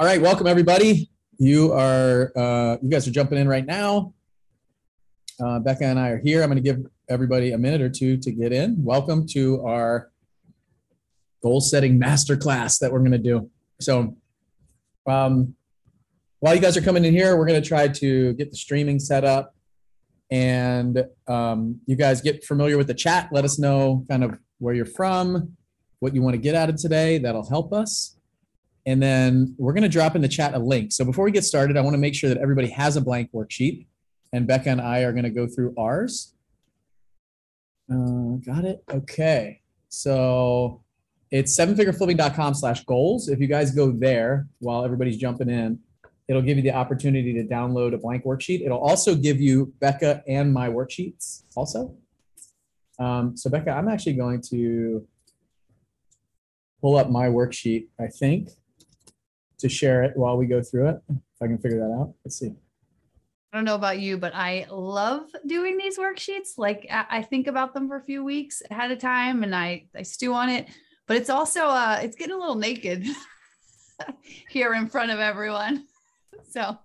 All right, welcome everybody. You are uh, you guys are jumping in right now. Uh, Becca and I are here. I'm going to give everybody a minute or two to get in. Welcome to our goal setting masterclass that we're going to do. So, um, while you guys are coming in here, we're going to try to get the streaming set up, and um, you guys get familiar with the chat. Let us know kind of where you're from, what you want to get out of today. That'll help us. And then we're going to drop in the chat a link. So before we get started, I want to make sure that everybody has a blank worksheet. And Becca and I are going to go through ours. Uh, got it? Okay. So it's sevenfigureflipping.com slash goals. If you guys go there while everybody's jumping in, it'll give you the opportunity to download a blank worksheet. It'll also give you Becca and my worksheets also. Um, so Becca, I'm actually going to pull up my worksheet, I think to share it while we go through it. If I can figure that out. Let's see. I don't know about you, but I love doing these worksheets. Like I think about them for a few weeks ahead of time and I, I stew on it, but it's also, uh, it's getting a little naked here in front of everyone. So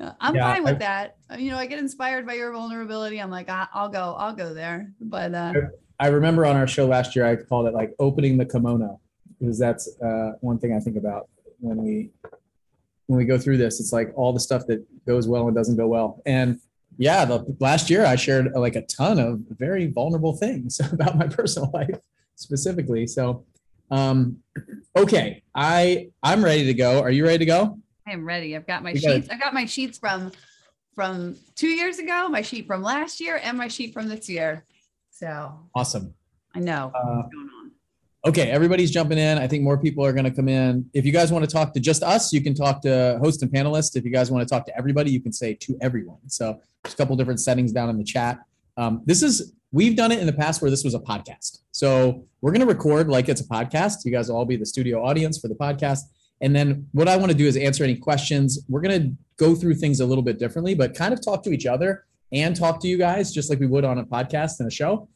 uh, I'm yeah, fine with I, that. You know, I get inspired by your vulnerability. I'm like, I'll go, I'll go there. But uh, I, I remember on our show last year, I called it like opening the kimono because that's uh, one thing I think about when we when we go through this. It's like all the stuff that goes well and doesn't go well. And yeah, the last year I shared like a ton of very vulnerable things about my personal life specifically. So um okay, I I'm ready to go. Are you ready to go? I am ready. I've got my you sheets. Gotta... I've got my sheets from from two years ago, my sheet from last year, and my sheet from this year. So awesome. I know uh, what's going on. Okay, everybody's jumping in. I think more people are going to come in. If you guys want to talk to just us, you can talk to host and panelists. If you guys want to talk to everybody, you can say to everyone. So there's a couple different settings down in the chat. Um, this is we've done it in the past where this was a podcast. So we're going to record like it's a podcast. You guys will all be the studio audience for the podcast. And then what I want to do is answer any questions. We're going to go through things a little bit differently, but kind of talk to each other and talk to you guys just like we would on a podcast and a show.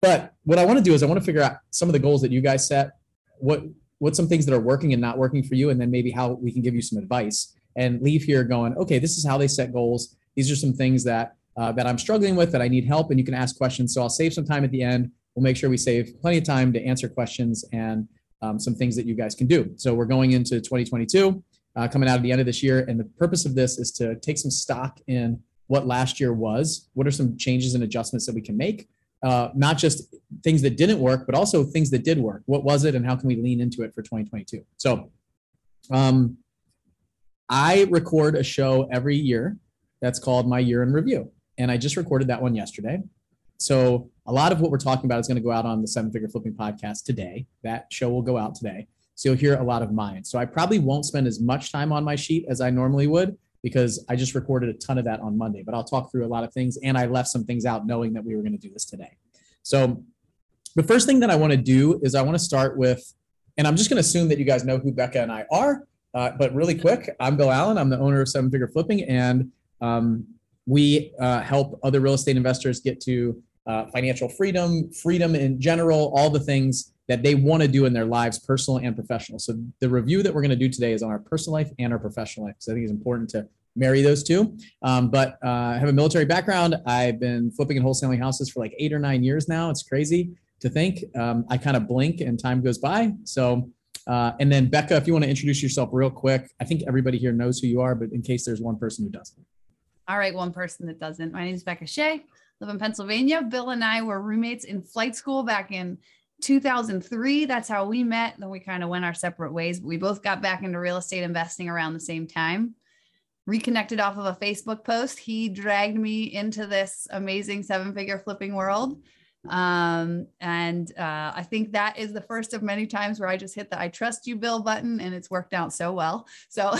But what I want to do is I want to figure out some of the goals that you guys set, what what some things that are working and not working for you, and then maybe how we can give you some advice and leave here going, okay, this is how they set goals. These are some things that uh, that I'm struggling with that I need help, and you can ask questions. So I'll save some time at the end. We'll make sure we save plenty of time to answer questions and um, some things that you guys can do. So we're going into 2022, uh, coming out of the end of this year, and the purpose of this is to take some stock in what last year was. What are some changes and adjustments that we can make? Uh, not just things that didn't work, but also things that did work. What was it, and how can we lean into it for 2022? So, um, I record a show every year that's called my year in review, and I just recorded that one yesterday. So, a lot of what we're talking about is going to go out on the Seven Figure Flipping podcast today. That show will go out today. So, you'll hear a lot of mine. So, I probably won't spend as much time on my sheet as I normally would because I just recorded a ton of that on Monday. But I'll talk through a lot of things, and I left some things out knowing that we were going to do this today. So the first thing that I want to do is I want to start with, and I'm just going to assume that you guys know who Becca and I are. Uh, but really quick, I'm Bill Allen. I'm the owner of Seven Figure Flipping, and um, we uh, help other real estate investors get to uh, financial freedom, freedom in general, all the things that they want to do in their lives, personal and professional. So the review that we're going to do today is on our personal life and our professional life. So I think it's important to marry those two. Um, but uh, I have a military background. I've been flipping and wholesaling houses for like eight or nine years now. It's crazy to think. Um, I kind of blink and time goes by. So, uh, and then Becca, if you want to introduce yourself real quick, I think everybody here knows who you are, but in case there's one person who doesn't. All right, one person that doesn't. My name is Becca Shea, live in Pennsylvania. Bill and I were roommates in flight school back in 2003 that's how we met then we kind of went our separate ways but we both got back into real estate investing around the same time reconnected off of a facebook post he dragged me into this amazing seven figure flipping world Um, and uh, I think that is the first of many times where I just hit the I trust you, Bill button, and it's worked out so well. So,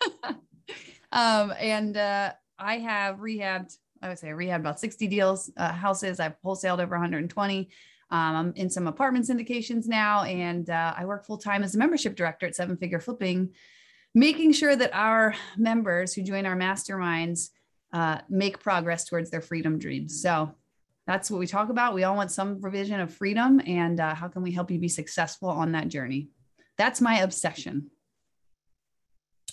um, and uh, I have rehabbed, I would say, I rehabbed about 60 deals, uh, houses. I've wholesaled over 120. Um, I'm in some apartment syndications now, and uh, I work full time as a membership director at Seven Figure Flipping, making sure that our members who join our masterminds uh, make progress towards their freedom dreams. So that's what we talk about. We all want some revision of freedom, and uh, how can we help you be successful on that journey? That's my obsession.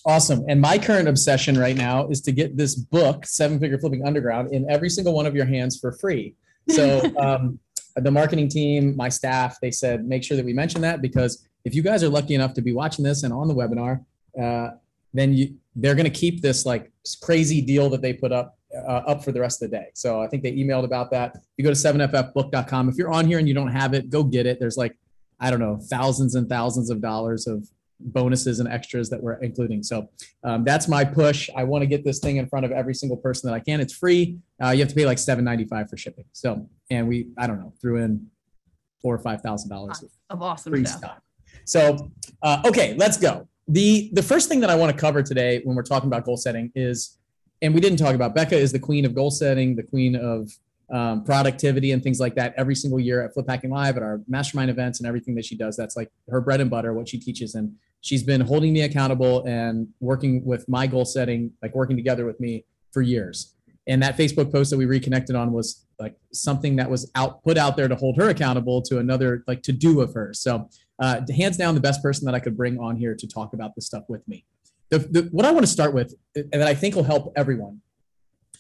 Awesome. And my current obsession right now is to get this book, Seven Figure Flipping Underground, in every single one of your hands for free. So, um, the marketing team, my staff, they said, make sure that we mention that because if you guys are lucky enough to be watching this and on the webinar, uh, then you, they're going to keep this like crazy deal that they put up uh, up for the rest of the day. So I think they emailed about that. You go to 7ffbook.com. If you're on here and you don't have it, go get it. There's like, I don't know, thousands and thousands of dollars of bonuses and extras that we're including. So um, that's my push. I want to get this thing in front of every single person that I can. It's free. Uh, you have to pay like seven ninety five for shipping. So and we I don't know threw in four or five thousand dollars of awesome free stuff. stuff. So uh, okay, let's go. the The first thing that I want to cover today when we're talking about goal setting is, and we didn't talk about Becca is the queen of goal setting, the queen of um, productivity and things like that every single year at Flip Hacking Live at our mastermind events and everything that she does. That's like her bread and butter, what she teaches. And she's been holding me accountable and working with my goal setting, like working together with me for years. And that Facebook post that we reconnected on was like something that was out put out there to hold her accountable to another like to do of hers. So uh, hands down, the best person that I could bring on here to talk about this stuff with me. The, the, what I want to start with, and that I think will help everyone,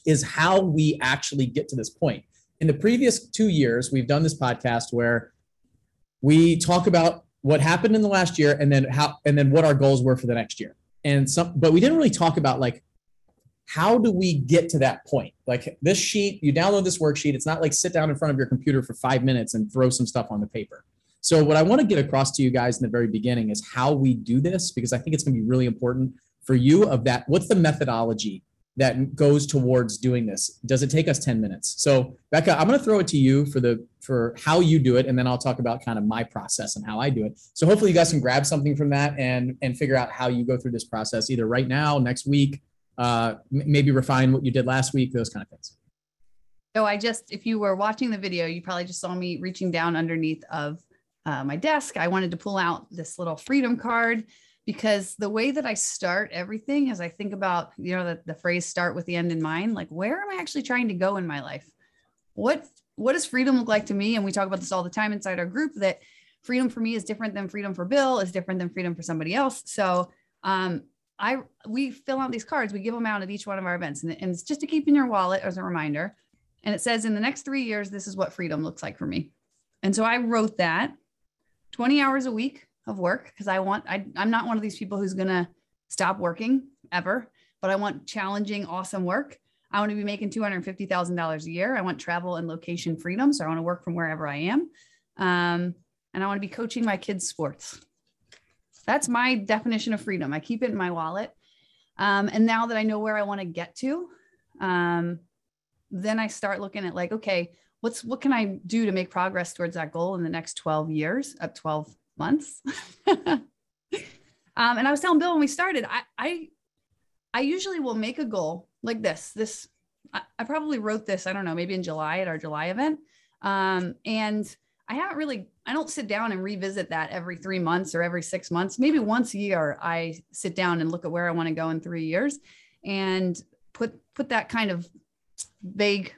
is how we actually get to this point. In the previous two years, we've done this podcast where we talk about what happened in the last year and then how and then what our goals were for the next year. And some but we didn't really talk about like how do we get to that point? Like this sheet you download this worksheet. It's not like sit down in front of your computer for five minutes and throw some stuff on the paper. So what i want to get across to you guys in the very beginning is how we do this because i think it's going to be really important for you of that what's the methodology that goes towards doing this. Does it take us 10 minutes? So becca i'm going to throw it to you for the for how you do it and then i'll talk about kind of my process and how i do it. So hopefully you guys can grab something from that and and figure out how you go through this process either right now next week uh, maybe refine what you did last week those kind of things. So i just if you were watching the video you probably just saw me reaching down underneath of uh, my desk. I wanted to pull out this little freedom card because the way that I start everything is I think about, you know, the, the phrase start with the end in mind, like where am I actually trying to go in my life? What what does freedom look like to me? And we talk about this all the time inside our group that freedom for me is different than freedom for Bill, is different than freedom for somebody else. So um, I we fill out these cards, we give them out at each one of our events, and, and it's just to keep in your wallet as a reminder. And it says in the next three years, this is what freedom looks like for me. And so I wrote that 20 hours a week of work because I want, I, I'm not one of these people who's to stop working ever, but I want challenging, awesome work. I want to be making $250,000 a year. I want travel and location freedom. So I want to work from wherever I am. Um, and I want to be coaching my kids' sports. That's my definition of freedom. I keep it in my wallet. Um, and now that I know where I want to get to, um, then I start looking at like, okay, what's what can I do to make progress towards that goal in the next 12 years, at 12 months. um, and I was telling Bill when we started, I, I, I usually will make a goal like this. This I, I, probably wrote this, I don't know, maybe in July at our July event. Um, and I haven't really, I don't sit down and revisit that every three months or every six months. Maybe once a year, I sit down and look at where I want to go in three years and put put that kind of vague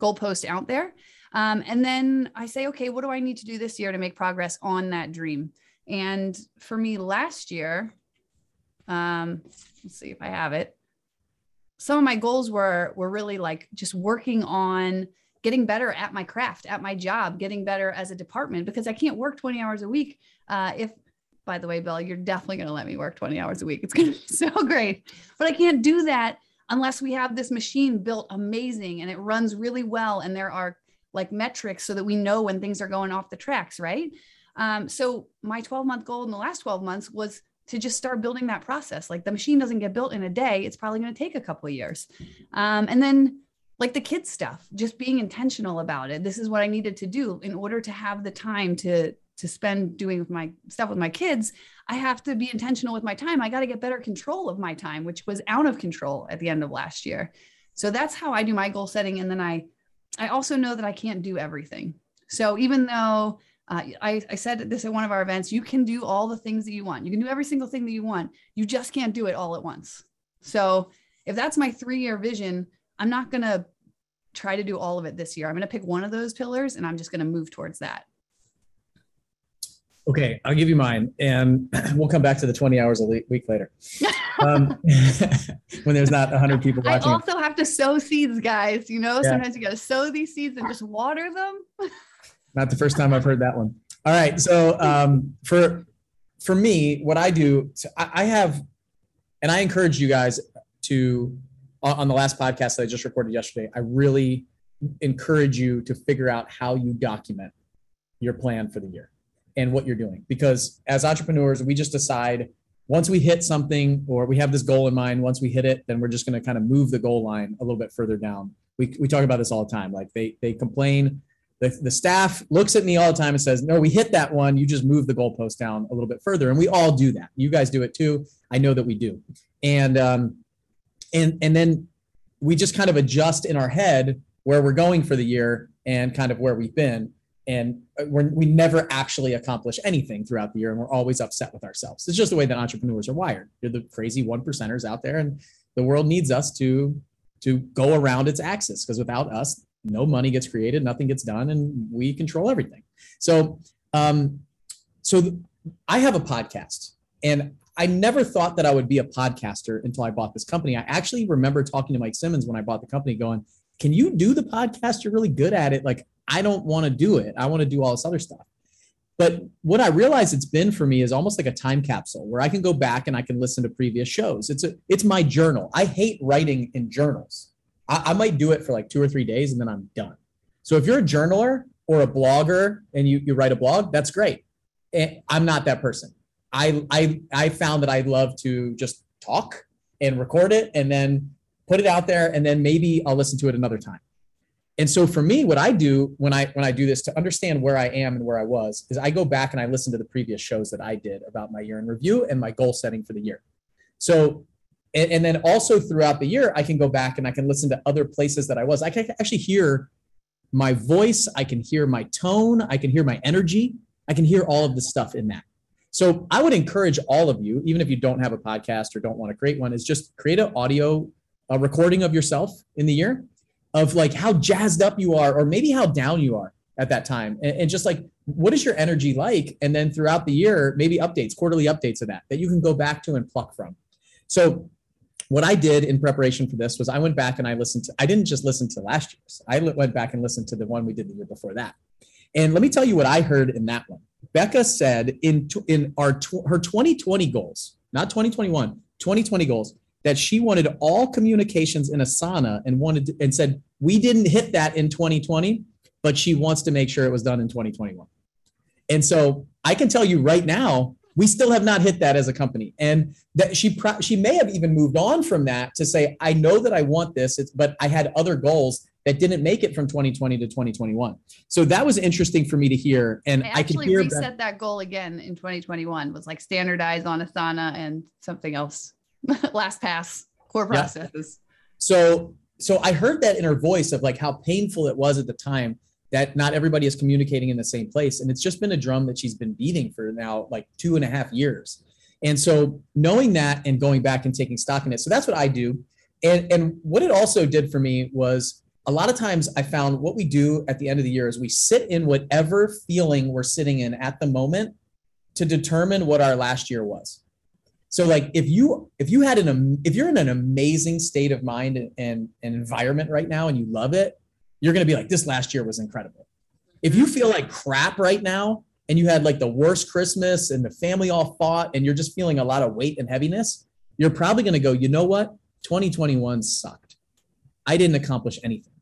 goalpost out there. Um, and then I say, okay, what do I need to do this year to make progress on that dream? And for me, last year, um, let's see if I have it. Some of my goals were were really like just working on getting better at my craft, at my job, getting better as a department because I can't work 20 hours a week. Uh, if, by the way, Bill, you're definitely going to let me work 20 hours a week. It's going to be so great. But I can't do that unless we have this machine built amazing and it runs really well and there are like metrics so that we know when things are going off the tracks, right? Um, so my 12 month goal in the last 12 months was to just start building that process. Like the machine doesn't get built in a day; it's probably going to take a couple of years. Um, and then like the kids stuff, just being intentional about it. This is what I needed to do in order to have the time to to spend doing my stuff with my kids. I have to be intentional with my time. I got to get better control of my time, which was out of control at the end of last year. So that's how I do my goal setting. And then I I also know that I can't do everything. So even though uh, I, I said this at one of our events, you can do all the things that you want. You can do every single thing that you want. You just can't do it all at once. So if that's my three year vision, I'm not going to try to do all of it this year. I'm going to pick one of those pillars and I'm just going to move towards that. Okay, I'll give you mine, and we'll come back to the 20 hours a week later. Um, when there's not 100 people watching. I also to sow seeds, guys. You know, yeah. sometimes you got to sow these seeds and just water them. not the first time I've heard that one. All right, so um, for for me, what I do, I, I have, and I encourage you guys to on the last podcast that I just recorded yesterday, I really encourage you to figure out how you document your plan for the year and what you're doing. Because as entrepreneurs, we just decide once we hit something or we have this goal in mind, once we hit it, then we're just going to kind of move the goal line a little bit further down. We, we talk about this all the time. Like they, they complain, the, the staff looks at me all the time and says, no, we hit that one. You just move the goalpost down a little bit further. And we all do that. You guys do it too. I know that we do. And, um, and and then we just kind of adjust in our head where we're going for the year and kind of where we've been and we're, we never actually accomplish anything throughout the year and we're always upset with ourselves it's just the way that entrepreneurs are wired you're the crazy one percenters out there and the world needs us to to go around its axis because without us no money gets created nothing gets done and we control everything so um so i have a podcast and I never thought that I would be a podcaster until I bought this company. I actually remember talking to Mike Simmons when I bought the company, going, Can you do the podcast? You're really good at it. Like, I don't want to do it. I want to do all this other stuff. But what I realize it's been for me is almost like a time capsule where I can go back and I can listen to previous shows. It's a it's my journal. I hate writing in journals. I, I might do it for like two or three days and then I'm done. So if you're a journaler or a blogger and you, you write a blog, that's great. Eh, I'm not that person. I I I found that I love to just talk and record it and then put it out there and then maybe I'll listen to it another time. And so for me, what I do when I when I do this to understand where I am and where I was is I go back and I listen to the previous shows that I did about my year in review and my goal setting for the year. So and, and then also throughout the year, I can go back and I can listen to other places that I was. I can actually hear my voice, I can hear my tone, I can hear my energy, I can hear all of the stuff in that. So I would encourage all of you, even if you don't have a podcast or don't want to create one, is just create an audio a recording of yourself in the year of like how jazzed up you are, or maybe how down you are at that time. And, and just like, what is your energy like? And then throughout the year, maybe updates, quarterly updates of that, that you can go back to and pluck from. So what I did in preparation for this was I went back and I listened to, I didn't just listen to last year's, I went back and listened to the one we did the year before that. And let me tell you what I heard in that one. Becca said in in our her 2020 goals, not 2021, 2020 goals, that she wanted all communications in Asana and wanted to, and said we didn't hit that in 2020, but she wants to make sure it was done in 2021. And so I can tell you right now, we still have not hit that as a company, and that she pro- she may have even moved on from that to say I know that I want this, it's, but I had other goals that didn't make it from 2020 to 2021. So that was interesting for me to hear. And I, I could hear reset that, that goal again in 2021 was like standardize on Asana and something else. LastPass core processes. Yeah. So so I heard that in her voice of like how painful it was at the time that not everybody is communicating in the same place. And it's just been a drum that she's been beating for now like two and a half years. And so knowing that and going back and taking stock in it. So that's what I do. And and what it also did for me was a lot of times I found what we do at the end of the year is we sit in whatever feeling we're sitting in at the moment to determine what our last year was. So like if you if you had an if you're in an amazing state of mind and, and, and environment right now and you love it, you're going to be like this last year was incredible. If you mm-hmm. feel like crap right now and you had like the worst Christmas and the family all fought and you're just feeling a lot of weight and heaviness, you're probably going to go, "You know what? 2021 sucked. I didn't accomplish anything."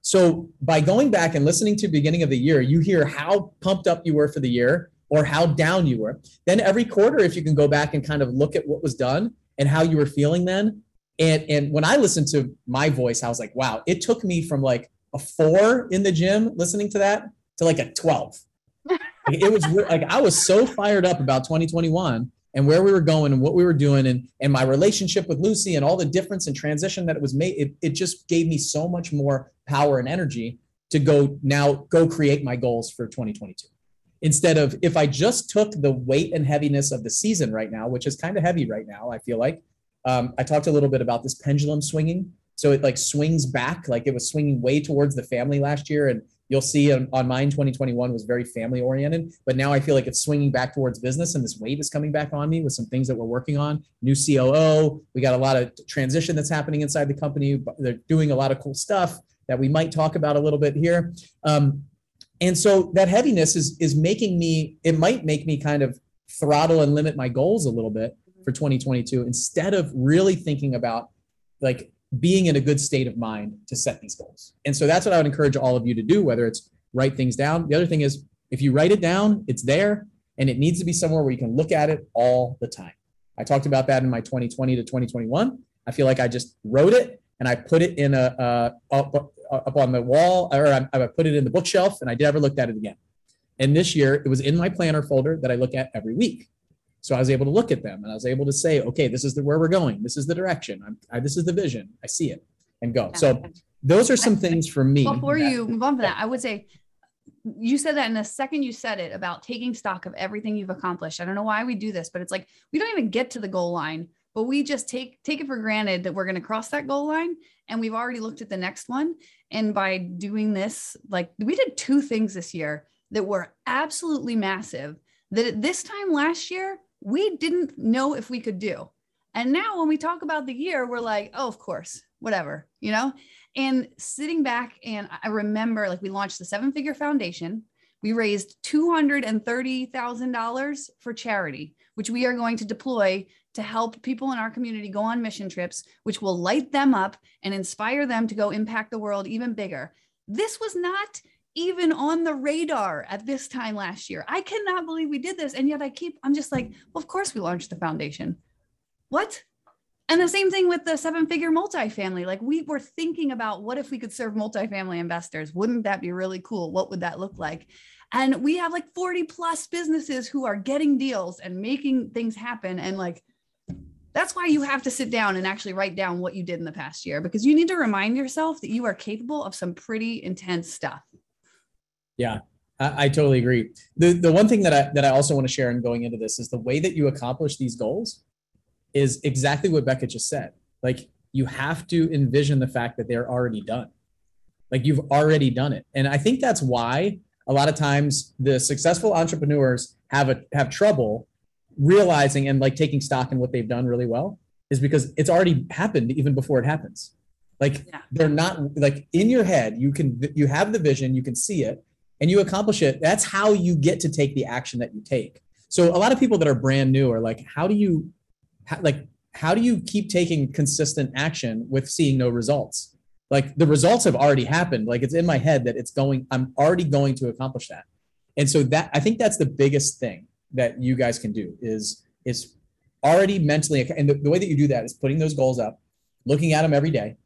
So by going back and listening to the beginning of the year, you hear how pumped up you were for the year or how down you were. Then every quarter, if you can go back and kind of look at what was done and how you were feeling then, And and when I listened to my voice, I was like, wow, it took me from like a four in the gym listening to that to like a 12. Like, it was like I was so fired up about 2021 and where we were going and what we were doing and and my relationship with Lucy and all the difference and transition that it was made. It, it just gave me so much more power and energy to go now go create my goals for 2022 instead of if I just took the weight and heaviness of the season right now, which is kind of heavy right now, I feel like. Um, I talked a little bit about this pendulum swinging. So it like swings back, like it was swinging way towards the family last year. And you'll see on, on mine 2021 was very family oriented. But now I feel like it's swinging back towards business and this wave is coming back on me with some things that we're working on. New COO, we got a lot of transition that's happening inside the company. They're doing a lot of cool stuff that we might talk about a little bit here. Um, and so that heaviness is is making me it might make me kind of throttle and limit my goals a little bit mm-hmm. for 2022 instead of really thinking about like being in a good state of mind to set these goals. And so that's what i would encourage all of you to do whether it's write things down. The other thing is if you write it down it's there and it needs to be somewhere where you can look at it all the time. I talked about that in my 2020 to 2021 i feel like i just wrote it and i put it in a, a, a up on the wall, or I, I put it in the bookshelf, and I never looked at it again. And this year, it was in my planner folder that I look at every week. So I was able to look at them, and I was able to say, okay, this is the where we're going. This is the direction. I'm, I, this is the vision. I see it, and go. So those are some things for me. Before that, you move on from that, I would say you said that in the second you said it about taking stock of everything you've accomplished. I don't know why we do this, but it's like we don't even get to the goal line, but we just take take it for granted that we're going to cross that goal line and we've already looked at the next one and by doing this, like we did two things this year that were absolutely massive that at this time last year, we didn't know if we could do. And now when we talk about the year, we're like, oh, of course, whatever, you know? And sitting back, and I remember like we launched the seven figure foundation. We raised $230,000 for charity, which we are going to deploy to help people in our community go on mission trips, which will light them up and inspire them to go impact the world even bigger. This was not even on the radar at this time last year. I cannot believe we did this. And yet I keep, I'm just like, well, of course we launched the foundation. What? And the same thing with the seven figure multifamily. Like we were thinking about what if we could serve multifamily investors? Wouldn't that be really cool? What would that look like? And we have like 40 plus businesses who are getting deals and making things happen. And like, that's why you have to sit down and actually write down what you did in the past year because you need to remind yourself that you are capable of some pretty intense stuff. Yeah, I, I, totally agree. The the one thing that I that I also want to share in going into this is the way that you accomplish these goals is exactly what Becca just said. Like you have to envision the fact that they're already done. Like you've already done it. And I think that's why a lot of times the successful entrepreneurs have a have trouble realizing and like taking stock in what they've done really well is because it's already happened even before it happens. Like yeah. they're not like in your head you can you have the vision you can see it and you accomplish it. That's how you get to take the action that you take. So a lot of people that are brand new are like how do you how, like how do you keep taking consistent action with seeing no results? Like the results have already happened. Like it's in my head that it's going i'm already going to accomplish that. And so that i think that's the biggest thing that you guys can do is is already mentally and the, the way that you do that is putting those goals up looking at them every day.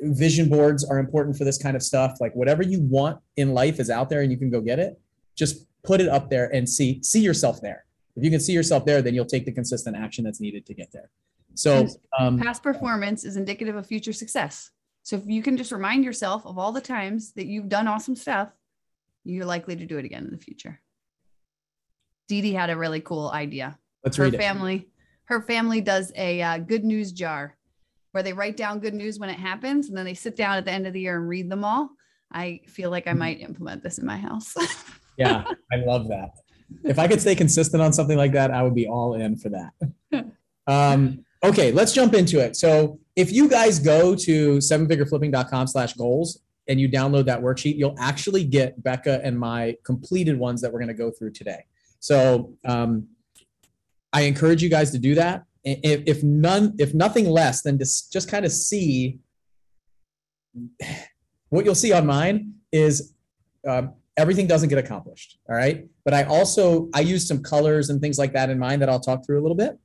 Vision boards are important for this kind of stuff. Like whatever you want in life is out there and you can go get it. Just put it up there and see see yourself there. If you can see yourself there then you'll take the consistent action that's needed to get there. So um, past performance is indicative of future success. So if you can just remind yourself of all the times that you've done awesome stuff you're likely to do it again in the future Dee Dee had a really cool idea. Let's her read it. family, her family does a uh, good news jar where they write down good news when it happens, and then they sit down at the end of the year and read them all. I feel like I mm-hmm. might implement this in my house. yeah, I love that. If I could stay consistent on something like that, I would be all in for that. Um, okay, let's jump into it. So if you guys go to sevenfigureflipping.com slash goals and you download that worksheet, you'll actually get Becca and my completed ones that we're going to go through today. So um, I encourage you guys to do that. If, if none, if nothing less than just just kind of see what you'll see on mine is um, everything doesn't get accomplished. All right, but I also I use some colors and things like that in mine that I'll talk through a little bit.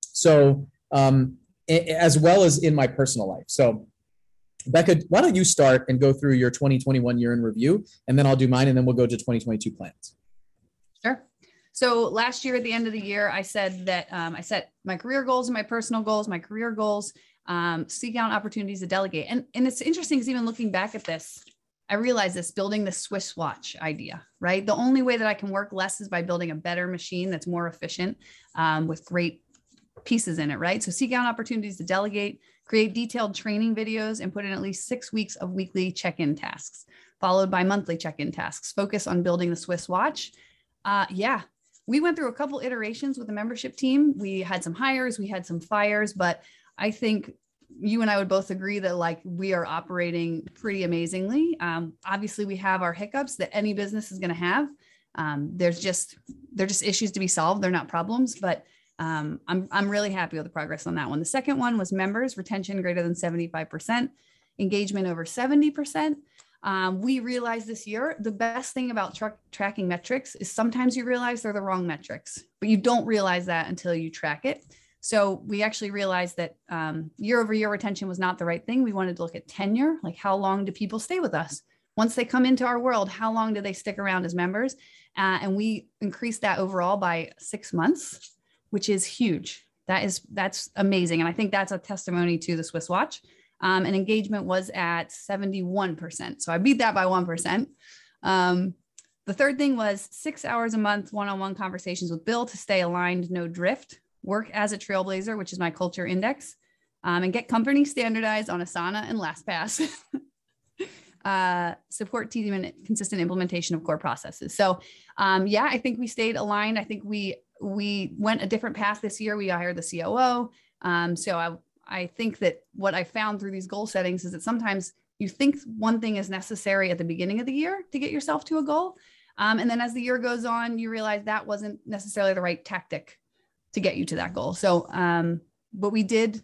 So um, as well as in my personal life. So, Becca, why don't you start and go through your 2021 year in review, and then I'll do mine, and then we'll go to 2022 plans. So last year at the end of the year, I said that um, I set my career goals and my personal goals. My career goals, um, seek out opportunities to delegate, and and it's interesting because even looking back at this, I realized this building the Swiss watch idea, right? The only way that I can work less is by building a better machine that's more efficient um, with great pieces in it, right? So seek out opportunities to delegate, create detailed training videos, and put in at least six weeks of weekly check in tasks, followed by monthly check in tasks. Focus on building the Swiss watch. Uh, yeah, we went through a couple iterations with the membership team. We had some hires, we had some fires, but I think you and I would both agree that like we are operating pretty amazingly. Um, obviously, we have our hiccups that any business is going to have. Um, there's just they're just issues to be solved. They're not problems, but um, I'm I'm really happy with the progress on that one. The second one was members retention greater than 75%, engagement over 70%. Um, we realized this year the best thing about tra- tracking metrics is sometimes you realize they're the wrong metrics, but you don't realize that until you track it. So we actually realized that um, year over year retention was not the right thing. We wanted to look at tenure, like how long do people stay with us? Once they come into our world, how long do they stick around as members? Uh, and we increased that overall by six months, which is huge. That is that's amazing, and I think that's a testimony to the Swiss Watch. Um, and engagement was at 71%. So I beat that by 1%. Um, the third thing was six hours a month one on one conversations with Bill to stay aligned, no drift work as a trailblazer, which is my culture index, um, and get company standardized on Asana and LastPass. uh, support team and consistent implementation of core processes. So, um, yeah, I think we stayed aligned. I think we we went a different path this year. We hired the COO. Um, so I I think that what I found through these goal settings is that sometimes you think one thing is necessary at the beginning of the year to get yourself to a goal. Um, and then as the year goes on, you realize that wasn't necessarily the right tactic to get you to that goal. So, um, but we did,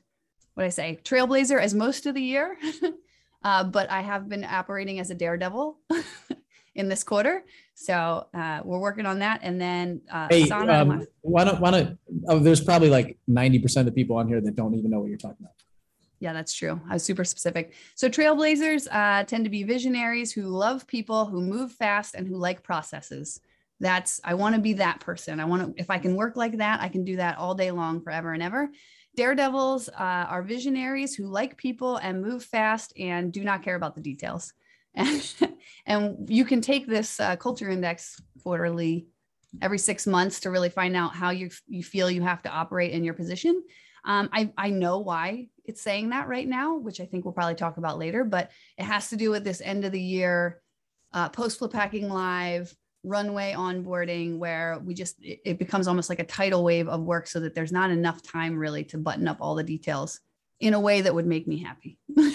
what I say, trailblazer as most of the year, uh, but I have been operating as a daredevil in this quarter. So uh, we're working on that. And then, uh, hey, um, why don't, why don't, oh, there's probably like 90% of the people on here that don't even know what you're talking about. Yeah, that's true. I was super specific. So trailblazers uh, tend to be visionaries who love people, who move fast, and who like processes that's i want to be that person i want to if i can work like that i can do that all day long forever and ever daredevils uh, are visionaries who like people and move fast and do not care about the details and, and you can take this uh, culture index quarterly every six months to really find out how you, you feel you have to operate in your position. Um, I, I know why it's saying that right now which i think we'll probably talk about later but it has to do with this end of the year uh, post flip hacking live runway onboarding where we just it becomes almost like a tidal wave of work so that there's not enough time really to button up all the details in a way that would make me happy.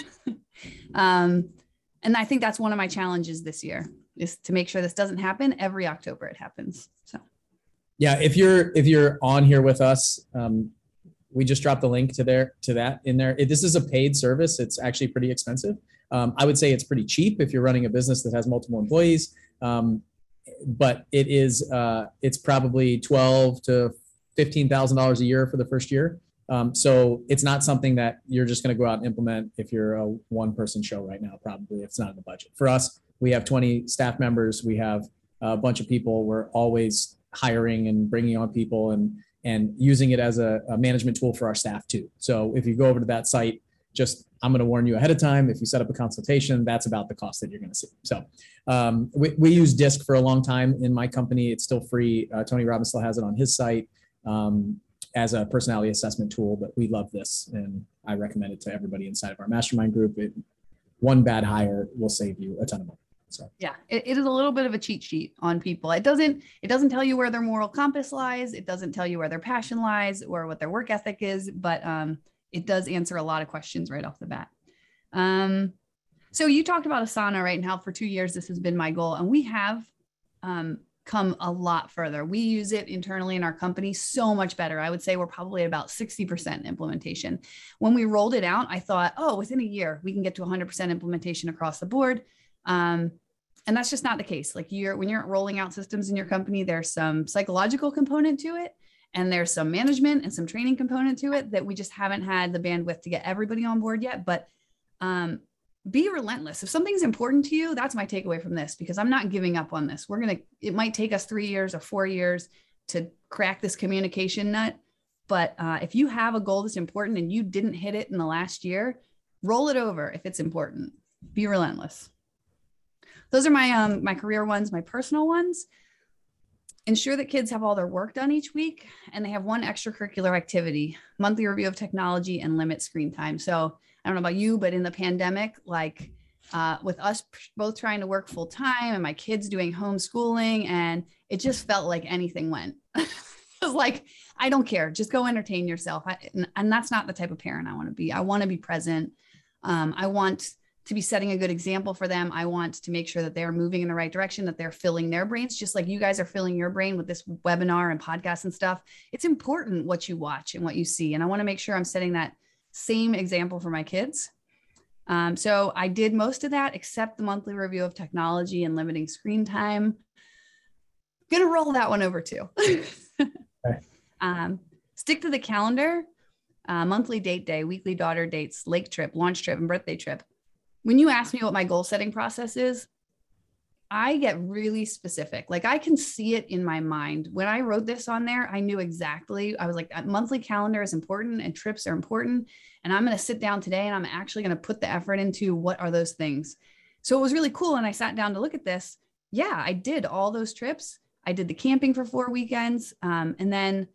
Um, and i think that's one of my challenges this year is to make sure this doesn't happen. Every october it happens so. Yeah if you're if you're on here with us um, we just dropped the link to there to that in there. This is a paid service. It's actually pretty expensive. Um, i would say it's pretty cheap if you're running a business that has multiple employees. Um, but it is uh, it's probably twelve to fifteen thousand dollars a year for the first year. Um, so it's not something that you're just going to go out and implement if you're a one person show right now. Probably it's not in the budget. For us, we have 20 staff members. We have a bunch of people. We're always hiring and bringing on people and and using it as a, a management tool for our staff too. So if you go over to that site, just I'm going to warn you ahead of time. If you set up a consultation, that's about the cost that you're going to see. So um, we, we use Disc for a long time in my company. It's still free. Uh, Tony Robbins still has it on his site um, as a personality assessment tool, but we love this and I recommend it to everybody inside of our mastermind group. It, one bad hire will save you a ton of money. So yeah, it, it is a little bit of a cheat sheet on people. It doesn't it doesn't tell you where their moral compass lies. It doesn't tell you where their passion lies or what their work ethic is, but um, it does answer a lot of questions right off the bat. Um, so you talked about Asana, right? And how for two years this has been my goal, and we have um, come a lot further. We use it internally in our company so much better. I would say we're probably at about 60% implementation. When we rolled it out, I thought, oh, within a year we can get to 100% implementation across the board. Um, and that's just not the case. Like you're when you're rolling out systems in your company, there's some psychological component to it And there's some management and some training component to it that we just haven't had the bandwidth to get everybody on board yet. But um, be relentless. If something's important to you, that's my takeaway from this because I'm not giving up on this. We're going to, it might take us three years or four years to crack this communication nut. But uh, if you have a goal that's important and you didn't hit it in the last year, roll it over if it's important. Be relentless. Those are my um my career ones, my personal ones. Ensure that kids have all their work done each week and they have one extracurricular activity, monthly review of technology and limit screen time. So I don't know about you, but in the pandemic, like uh, with us both trying to work full time and my kids doing homeschooling, and it just felt like anything went. it was like, I don't care, just go entertain yourself. I, and, and, that's not the type of parent I want to be. I want to be present. Um, I want to be setting a good example for them. I want to make sure that they're moving in the right direction, that they're filling their brains, just like you guys are filling your brain with this webinar and podcast and stuff. It's important what you watch and what you see. And I want to make sure I'm setting that same example for my kids. Um, so I did most of that except the monthly review of technology and limiting screen time. Gonna roll that one over too. okay. um, stick to the calendar, uh, monthly date day, weekly daughter dates, lake trip, launch trip, and birthday trip. When you ask me what my goal setting process is, I get really specific. Like I can see it in my mind. When I wrote this on there, I knew exactly. I was like, monthly calendar is important and trips are important. And I'm going to sit down today and I'm actually going to put the effort into what are those things. So it was really cool. And I sat down to look at this. Yeah, I did all those trips. I did the camping for four weekends. Um, and then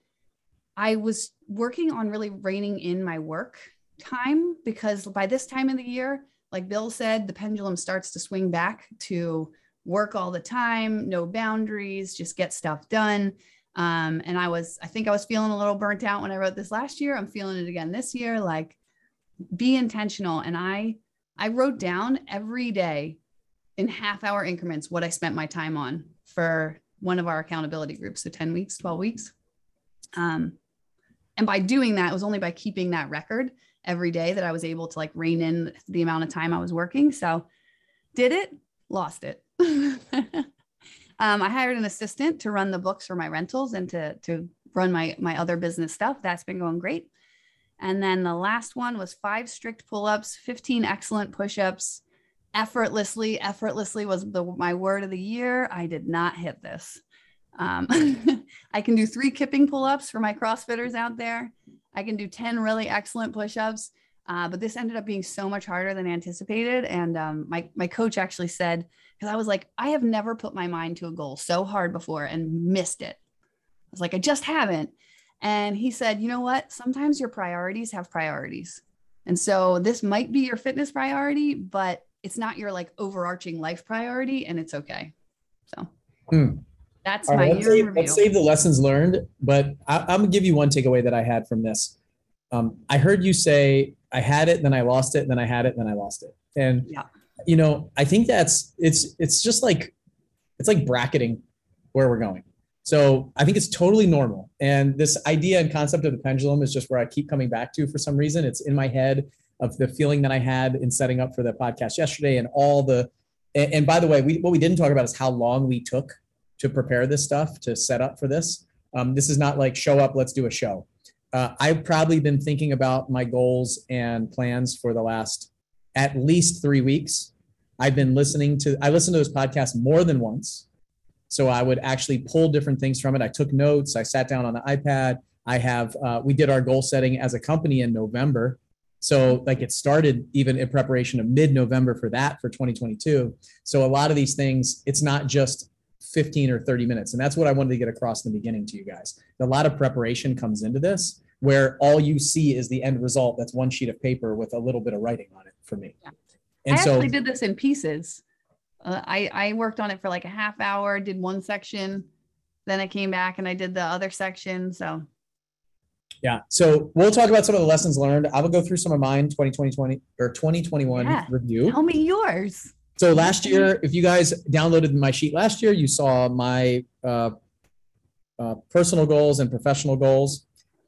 I was working on really reining in my work time because by this time of the year, like Bill said, the pendulum starts to swing back to work all the time, no boundaries, just get stuff done. Um, and I was, I think I was feeling a little burnt out when I wrote this last year. I'm feeling it again this year. Like, be intentional. And I, I wrote down every day in half hour increments what I spent my time on for one of our accountability groups. So 10 weeks, 12 weeks. Um, and by doing that, it was only by keeping that record every day that I was able to like rein in the amount of time I was working. So did it, lost it. um, I hired an assistant to run the books for my rentals and to to run my my other business stuff. That's been going great. And then the last one was five strict pull-ups, 15 excellent push-ups, effortlessly. Effortlessly was the my word of the year. I did not hit this. Um, I can do three kipping pull-ups for my CrossFitters out there. I can do 10 really excellent push-ups. Uh, but this ended up being so much harder than anticipated. And um, my my coach actually said, because I was like, I have never put my mind to a goal so hard before and missed it. I was like, I just haven't. And he said, you know what? Sometimes your priorities have priorities. And so this might be your fitness priority, but it's not your like overarching life priority, and it's okay. So hmm. that's All my right, let's save, let's save, the lessons learned, but I, I'm gonna give you one takeaway that I had from this. Um, I heard you say I had it, then I lost it, then I had it, then I lost it. And yeah. you know, I think that's it's it's just like it's like bracketing where we're going. So I think it's totally normal. And this idea and concept of the pendulum is just where I keep coming back to for some reason. It's in my head of the feeling that I had in setting up for the podcast yesterday and all the and, and by the way, we, what we didn't talk about is how long we took to prepare this stuff to set up for this. Um, this is not like show up, let's do a show uh, I've probably been thinking about my goals and plans for the last at least three weeks. I've been listening to, I listened to those podcasts more than once. So I would actually pull different things from it. I took notes. I sat down on the iPad. I have, uh, we did our goal setting as a company in November. So like it started even in preparation of mid November for that for 2022. So a lot of these things, it's not just 15 or 30 minutes. And that's what I wanted to get across in the beginning to you guys. A lot of preparation comes into this where all you see is the end result. That's one sheet of paper with a little bit of writing on it for me. Yeah. And I so, actually did this in pieces. Uh, I, I worked on it for like a half hour, did one section, then I came back and I did the other section. So yeah. So we'll talk about some of the lessons learned. I will go through some of mine 2020 or 2021 yeah. review. Tell me yours. So last year, if you guys downloaded my sheet last year, you saw my uh, uh, personal goals and professional goals.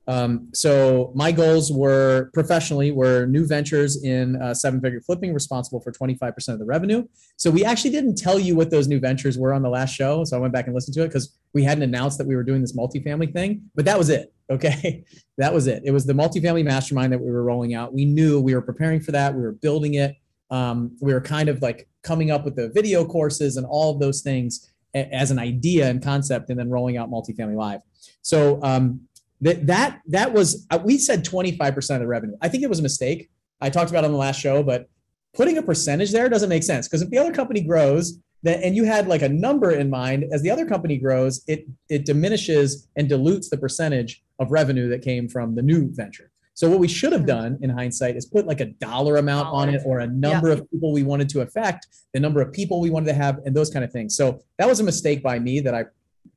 Um, so my goals were professionally were new ventures in uh, seven figure flipping, responsible for 25% of the revenue. So we actually didn't tell you what those new ventures were on the last show. So I went back and listened to it because we hadn't announced that we were doing this multifamily thing, but that was it. Okay. that was it. It was the multifamily mastermind that we were rolling out. We knew we were preparing for that. We were building it. Um, we were kind of like coming up with the video courses and all of those things as an idea and concept and then rolling out multifamily live. So um, that that that was uh, we said 25% of the revenue. I think it was a mistake. I talked about on the last show, but putting a percentage there doesn't make sense because if the other company grows, then and you had like a number in mind, as the other company grows, it it diminishes and dilutes the percentage of revenue that came from the new venture. So what we should have hmm. done in hindsight is put like a dollar amount on it or a number yeah. of people we wanted to affect, the number of people we wanted to have, and those kind of things. So that was a mistake by me that I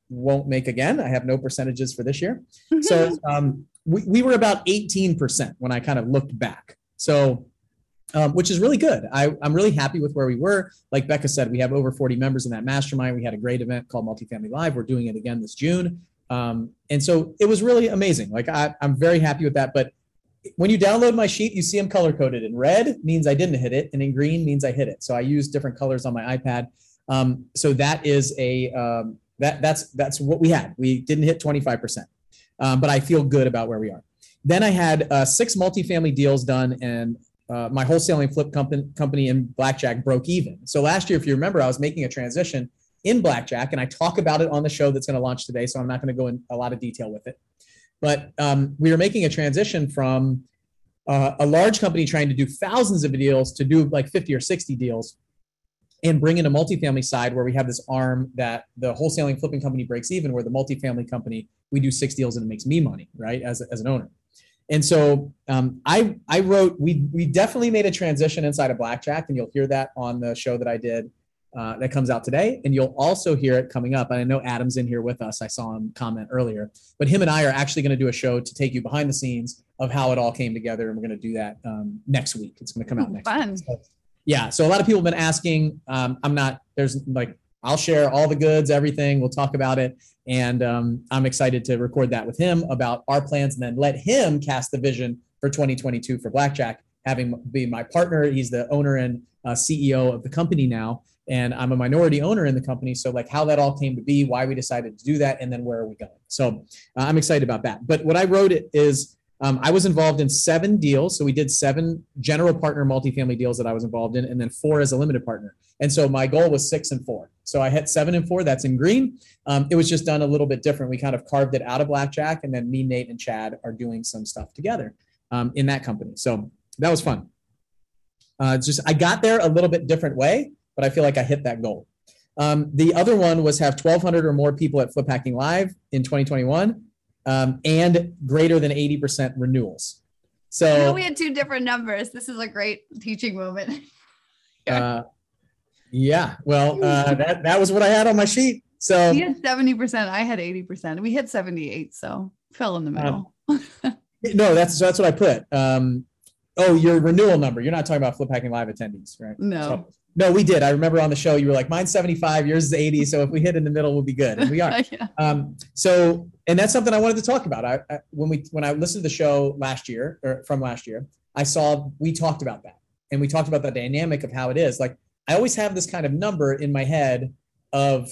won't make again. I have no percentages for this year. So um, we, we were about 18% when I kind of looked back. So, um, which is really good. I, I'm really happy with where we were. Like Becca said, we have over 40 members in that mastermind. We had a great event called Multifamily Live. We're doing it again this June. Um, and so it was really amazing. Like I, I'm very happy with that. But when you download my sheet, you see them color coded. In red means I didn't hit it, and in green means I hit it. So I use different colors on my iPad. Um, so that is a um, that that's that's what we had. We didn't hit 25%, um, but I feel good about where we are. Then I had uh, six multifamily deals done, and uh, my wholesaling flip company company in Blackjack broke even. So last year, if you remember, I was making a transition in Blackjack, and I talk about it on the show that's going to launch today. So I'm not going to go in a lot of detail with it, but um, we were making a transition from uh, a large company trying to do thousands of deals to do like 50 or 60 deals and bring in a multifamily side where we have this arm that the wholesaling flipping company breaks even, where the multifamily company, we do six deals and it makes me money, right? As, as an owner. And so um, I, I wrote, we, we definitely made a transition inside of Blackjack, and you'll hear that on the show that I did uh, that comes out today. And you'll also hear it coming up. And I know Adam's in here with us. I saw him comment earlier, but him and I are actually going to do a show to take you behind the scenes of how it all came together. And we're going to do that um, next week. It's going to come out next Fun. week. So yeah, so a lot of people have been asking. Um, I'm not. There's like I'll share all the goods, everything. We'll talk about it, and um, I'm excited to record that with him about our plans, and then let him cast the vision for 2022 for Blackjack. Having be my partner, he's the owner and uh, CEO of the company now, and I'm a minority owner in the company. So like how that all came to be, why we decided to do that, and then where are we going? So uh, I'm excited about that. But what I wrote it is um, I was involved in seven deals. So we did seven general partner multifamily deals that I was involved in, and then four as a limited partner. And so my goal was six and four. So I hit seven and four. That's in green. Um, it was just done a little bit different. We kind of carved it out of blackjack, and then me, Nate, and Chad are doing some stuff together um, in that company. So that was fun. Uh, just I got there a little bit different way, but I feel like I hit that goal. Um, the other one was have 1,200 or more people at Flip Hacking Live in 2021 um, and greater than 80% renewals. So we had two different numbers. This is a great teaching moment. uh, yeah. Well, uh, that, that was what I had on my sheet. So he had 70%. I had 80%. We hit 78. So fell in the middle. Um, no, that's, that's what I put. Um, oh, your renewal number. You're not talking about Flip Hacking Live attendees, right? No. So, no, we did. I remember on the show you were like, "Mine's 75, yours is 80, so if we hit in the middle, we'll be good." And we are. yeah. um, so, and that's something I wanted to talk about. I, I, when we when I listened to the show last year or from last year, I saw we talked about that, and we talked about the dynamic of how it is. Like I always have this kind of number in my head of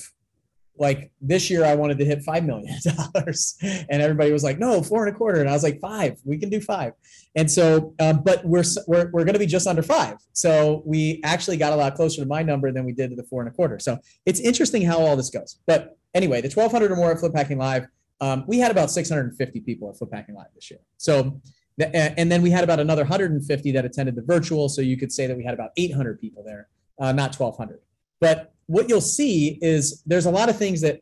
like this year I wanted to hit five million dollars, and everybody was like, "No, four and a quarter," and I was like, five. We can do five." And so, um, but we're we're we're going to be just under five. So we actually got a lot closer to my number than we did to the four and a quarter. So it's interesting how all this goes. But anyway, the 1,200 or more at Flip Hacking Live, um, we had about 650 people at Flip Hacking Live this year. So. And then we had about another 150 that attended the virtual. So you could say that we had about 800 people there, uh, not 1,200. But what you'll see is there's a lot of things that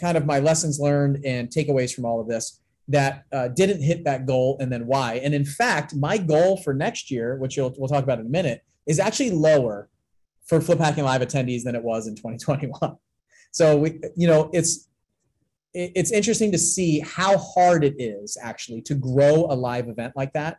kind of my lessons learned and takeaways from all of this that uh, didn't hit that goal and then why. And in fact, my goal for next year, which we'll talk about in a minute, is actually lower for Flip Hacking Live attendees than it was in 2021. So we, you know, it's it's interesting to see how hard it is actually to grow a live event like that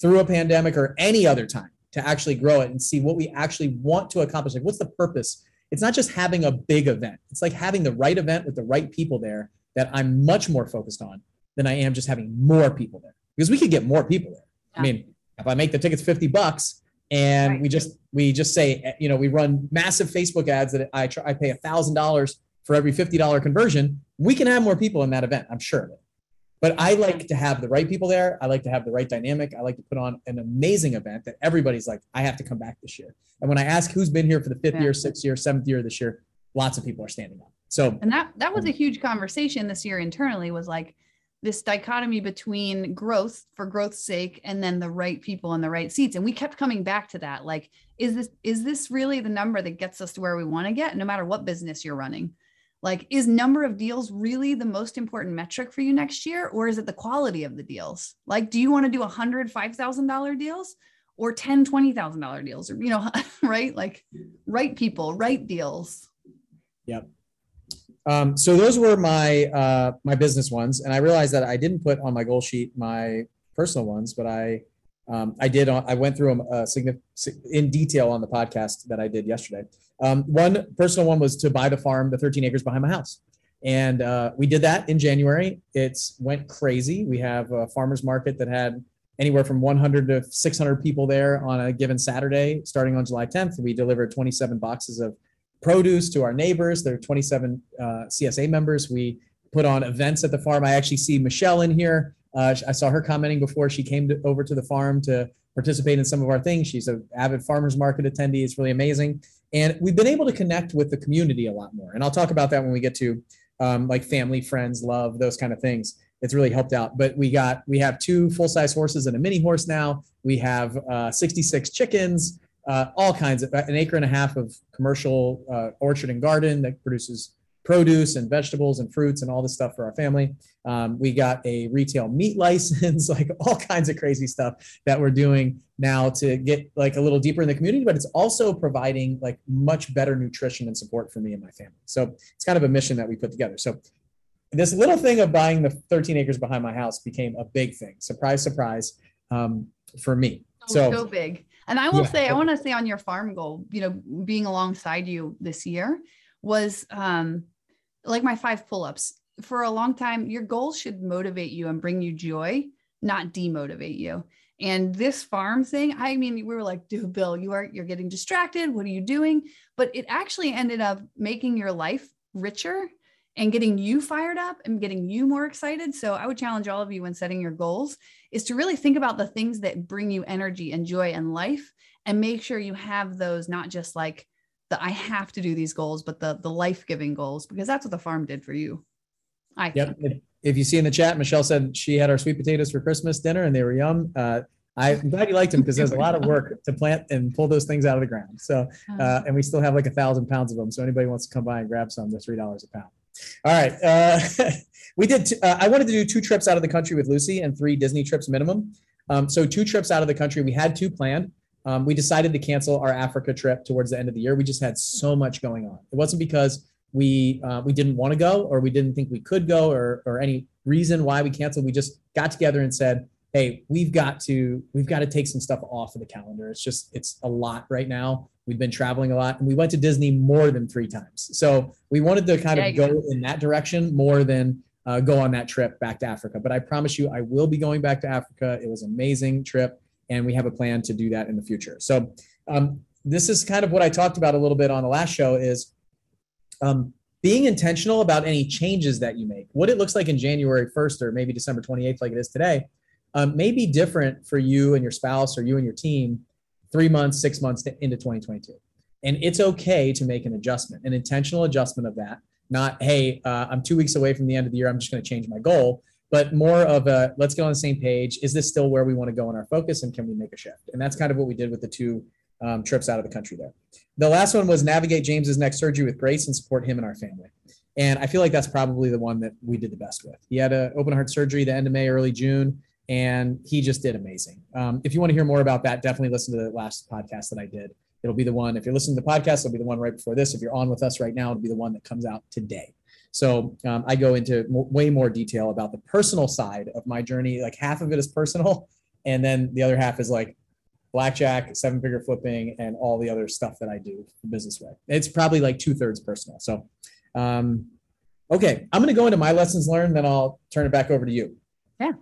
through a pandemic or any other time to actually grow it and see what we actually want to accomplish. Like, what's the purpose it's not just having a big event. It's like having the right event with the right people there that I'm much more focused on than I am just having more people there because we could get more people there. I mean, if I make the tickets 50 bucks and Right. we just we just say eh, you know we run massive Facebook ads that I try I pay a thousand dollars for every fifty dollar conversion, we can have more people in that event. I'm sure of it. But I like to have the right people there. I like to have the right dynamic. I like to put on an amazing event that everybody's like, I have to come back this year. And when I ask who's been here for the fifth Yeah. year, sixth year, seventh year this year, lots of people are standing up. So And that that was a um, huge conversation this year internally was like this dichotomy between growth for growth's sake and then the right people in the right seats. And we kept coming back to that. Like, is this is this really the number that gets us to where we want to get, no matter what business you're running? Like, is number of deals really the most important metric for you next year? Or is it the quality of the deals? Like, do you want to do a hundred five thousand dollar deals or 10 20 thousand dollar deals? Or, you know, right? Like right people, right deals. Um, so those were my uh, my business ones, and I realized that I didn't put on my goal sheet my personal ones, but I um, I did. I went through them uh, in detail on the podcast that I did yesterday. Um, one personal one was to buy the farm, the 13 acres behind my house, and uh, we did that in January. It's went crazy. We have a farmers market that had anywhere from 100 to 600 people there on a given Saturday, starting on July 10th. We delivered 27 boxes of produce to our neighbors. There are 27 uh, CSA members. We put on events at the farm. I actually see Michelle in here. Uh, I saw her commenting before she came to, over to the farm to participate in some of our things. She's an avid farmers market attendee. It's really amazing. And we've been able to connect with the community a lot more. And I'll talk about that when we get to um, like family, friends, love, those kind of things. It's really helped out. But we got, we have two full size horses and a mini horse now. We have uh, 66 chickens uh, all kinds of an acre and a half of commercial uh, orchard and garden that produces produce and vegetables and fruits and all this stuff for our family. Um, we got a retail meat license, like all kinds of crazy stuff that we're doing now to get like a little deeper in the community, but it's also providing like much better nutrition and support for me and my family. So it's kind of a mission that we put together. So this little thing of buying the 13 acres behind my house became a big thing. Surprise, surprise um, for me. so, So- so big. And I will Yeah. say, I want to say on your farm goal, you know, being alongside you this year was um, like my five pull-ups. For a long time, your goals should motivate you and bring you joy, not demotivate you. And this farm thing, I mean, we were like, dude, Bill, you are you're getting distracted. What are you doing? But it actually ended up making your life richer and getting you fired up and getting you more excited. So I would challenge all of you when setting your goals is to really think about the things that bring you energy and joy and life and make sure you have those not just like the I have to do these goals, but the the life-giving goals because that's what the farm did for you. I Yep. think. If, if you see in the chat, Michelle said she had our sweet potatoes for Christmas dinner and they were yum. Uh, I'm glad you liked them because there's a lot of work to plant and pull those things out of the ground. So, uh, and we still have like a thousand pounds of them. So anybody wants to come by and grab some, they're three dollars a pound. All right. Uh, we did. T- uh, I wanted to do two trips out of the country with Lucy and three Disney trips minimum. Um, so two trips out of the country. We had two planned. Um, we decided to cancel our Africa trip towards the end of the year. We just had so much going on. It wasn't because we uh, we didn't want to go or we didn't think we could go or or any reason why we canceled. We just got together and said, "Hey, we've got to we've got to take some stuff off of the calendar. It's just it's a lot right now. We've been traveling a lot, and we went to Disney more than three times. So we wanted to kind Yeah, of go in that direction more than uh, go on that trip back to Africa. But I promise you, I will be going back to Africa. It was an amazing trip, and we have a plan to do that in the future. So um, this is kind of what I talked about a little bit on the last show is um, being intentional about any changes that you make. What it looks like in January 1st or maybe December 28th, like it is today, um, may be different for you and your spouse or you and your team three months, six months to, into 2022. And it's okay to make an adjustment, an intentional adjustment of that. Not, hey, uh, I'm two weeks away from the end of the year. I'm just going to change my goal, but more of a let's get on the same page. Is this still where we want to go in our focus, and can we make a shift? And that's kind of what we did with the two um, trips out of the country there. The last one was navigate James's next surgery with grace and support him and our family. And I feel like that's probably the one that we did the best with. He had an open heart surgery the end of May, early June, and he just did amazing. Um, if you want to hear more about that, definitely listen to the last podcast that I did. It'll be the one. If you're listening to the podcast, it'll be the one right before this. If you're on with us right now, it'll be the one that comes out today. So um, I go into mo- way more detail about the personal side of my journey. Like half of it is personal, and then the other half is like blackjack, seven figure flipping, and all the other stuff that I do the business way. It's probably like two thirds personal. So, um, okay, I'm going to go into my lessons learned, then I'll turn it back over to you. Yeah.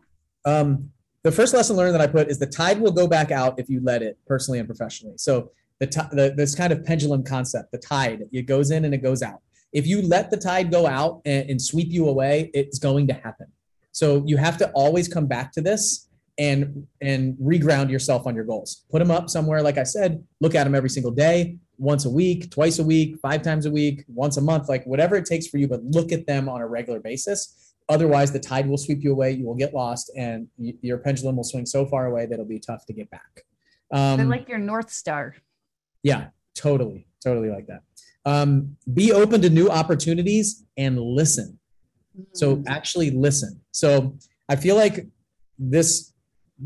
Um, the first lesson learned that I put is the tide will go back out if you let it personally and professionally. So the, t- the this kind of pendulum concept, the tide, it goes in and it goes out. If you let the tide go out and, and sweep you away, it's going to happen. So you have to always come back to this and and reground yourself on your goals. Put them up somewhere, like I said. Look at them every single day, once a week, twice a week, five times a week, once a month, like whatever it takes for you. But look at them on a regular basis. Otherwise, the tide will sweep you away. You will get lost, and your pendulum will swing so far away that it'll be tough to get back. They're Um, like your North Star. yeah, totally, totally like that. Um, be open to new opportunities and listen. So Mm. actually listen. So I feel like this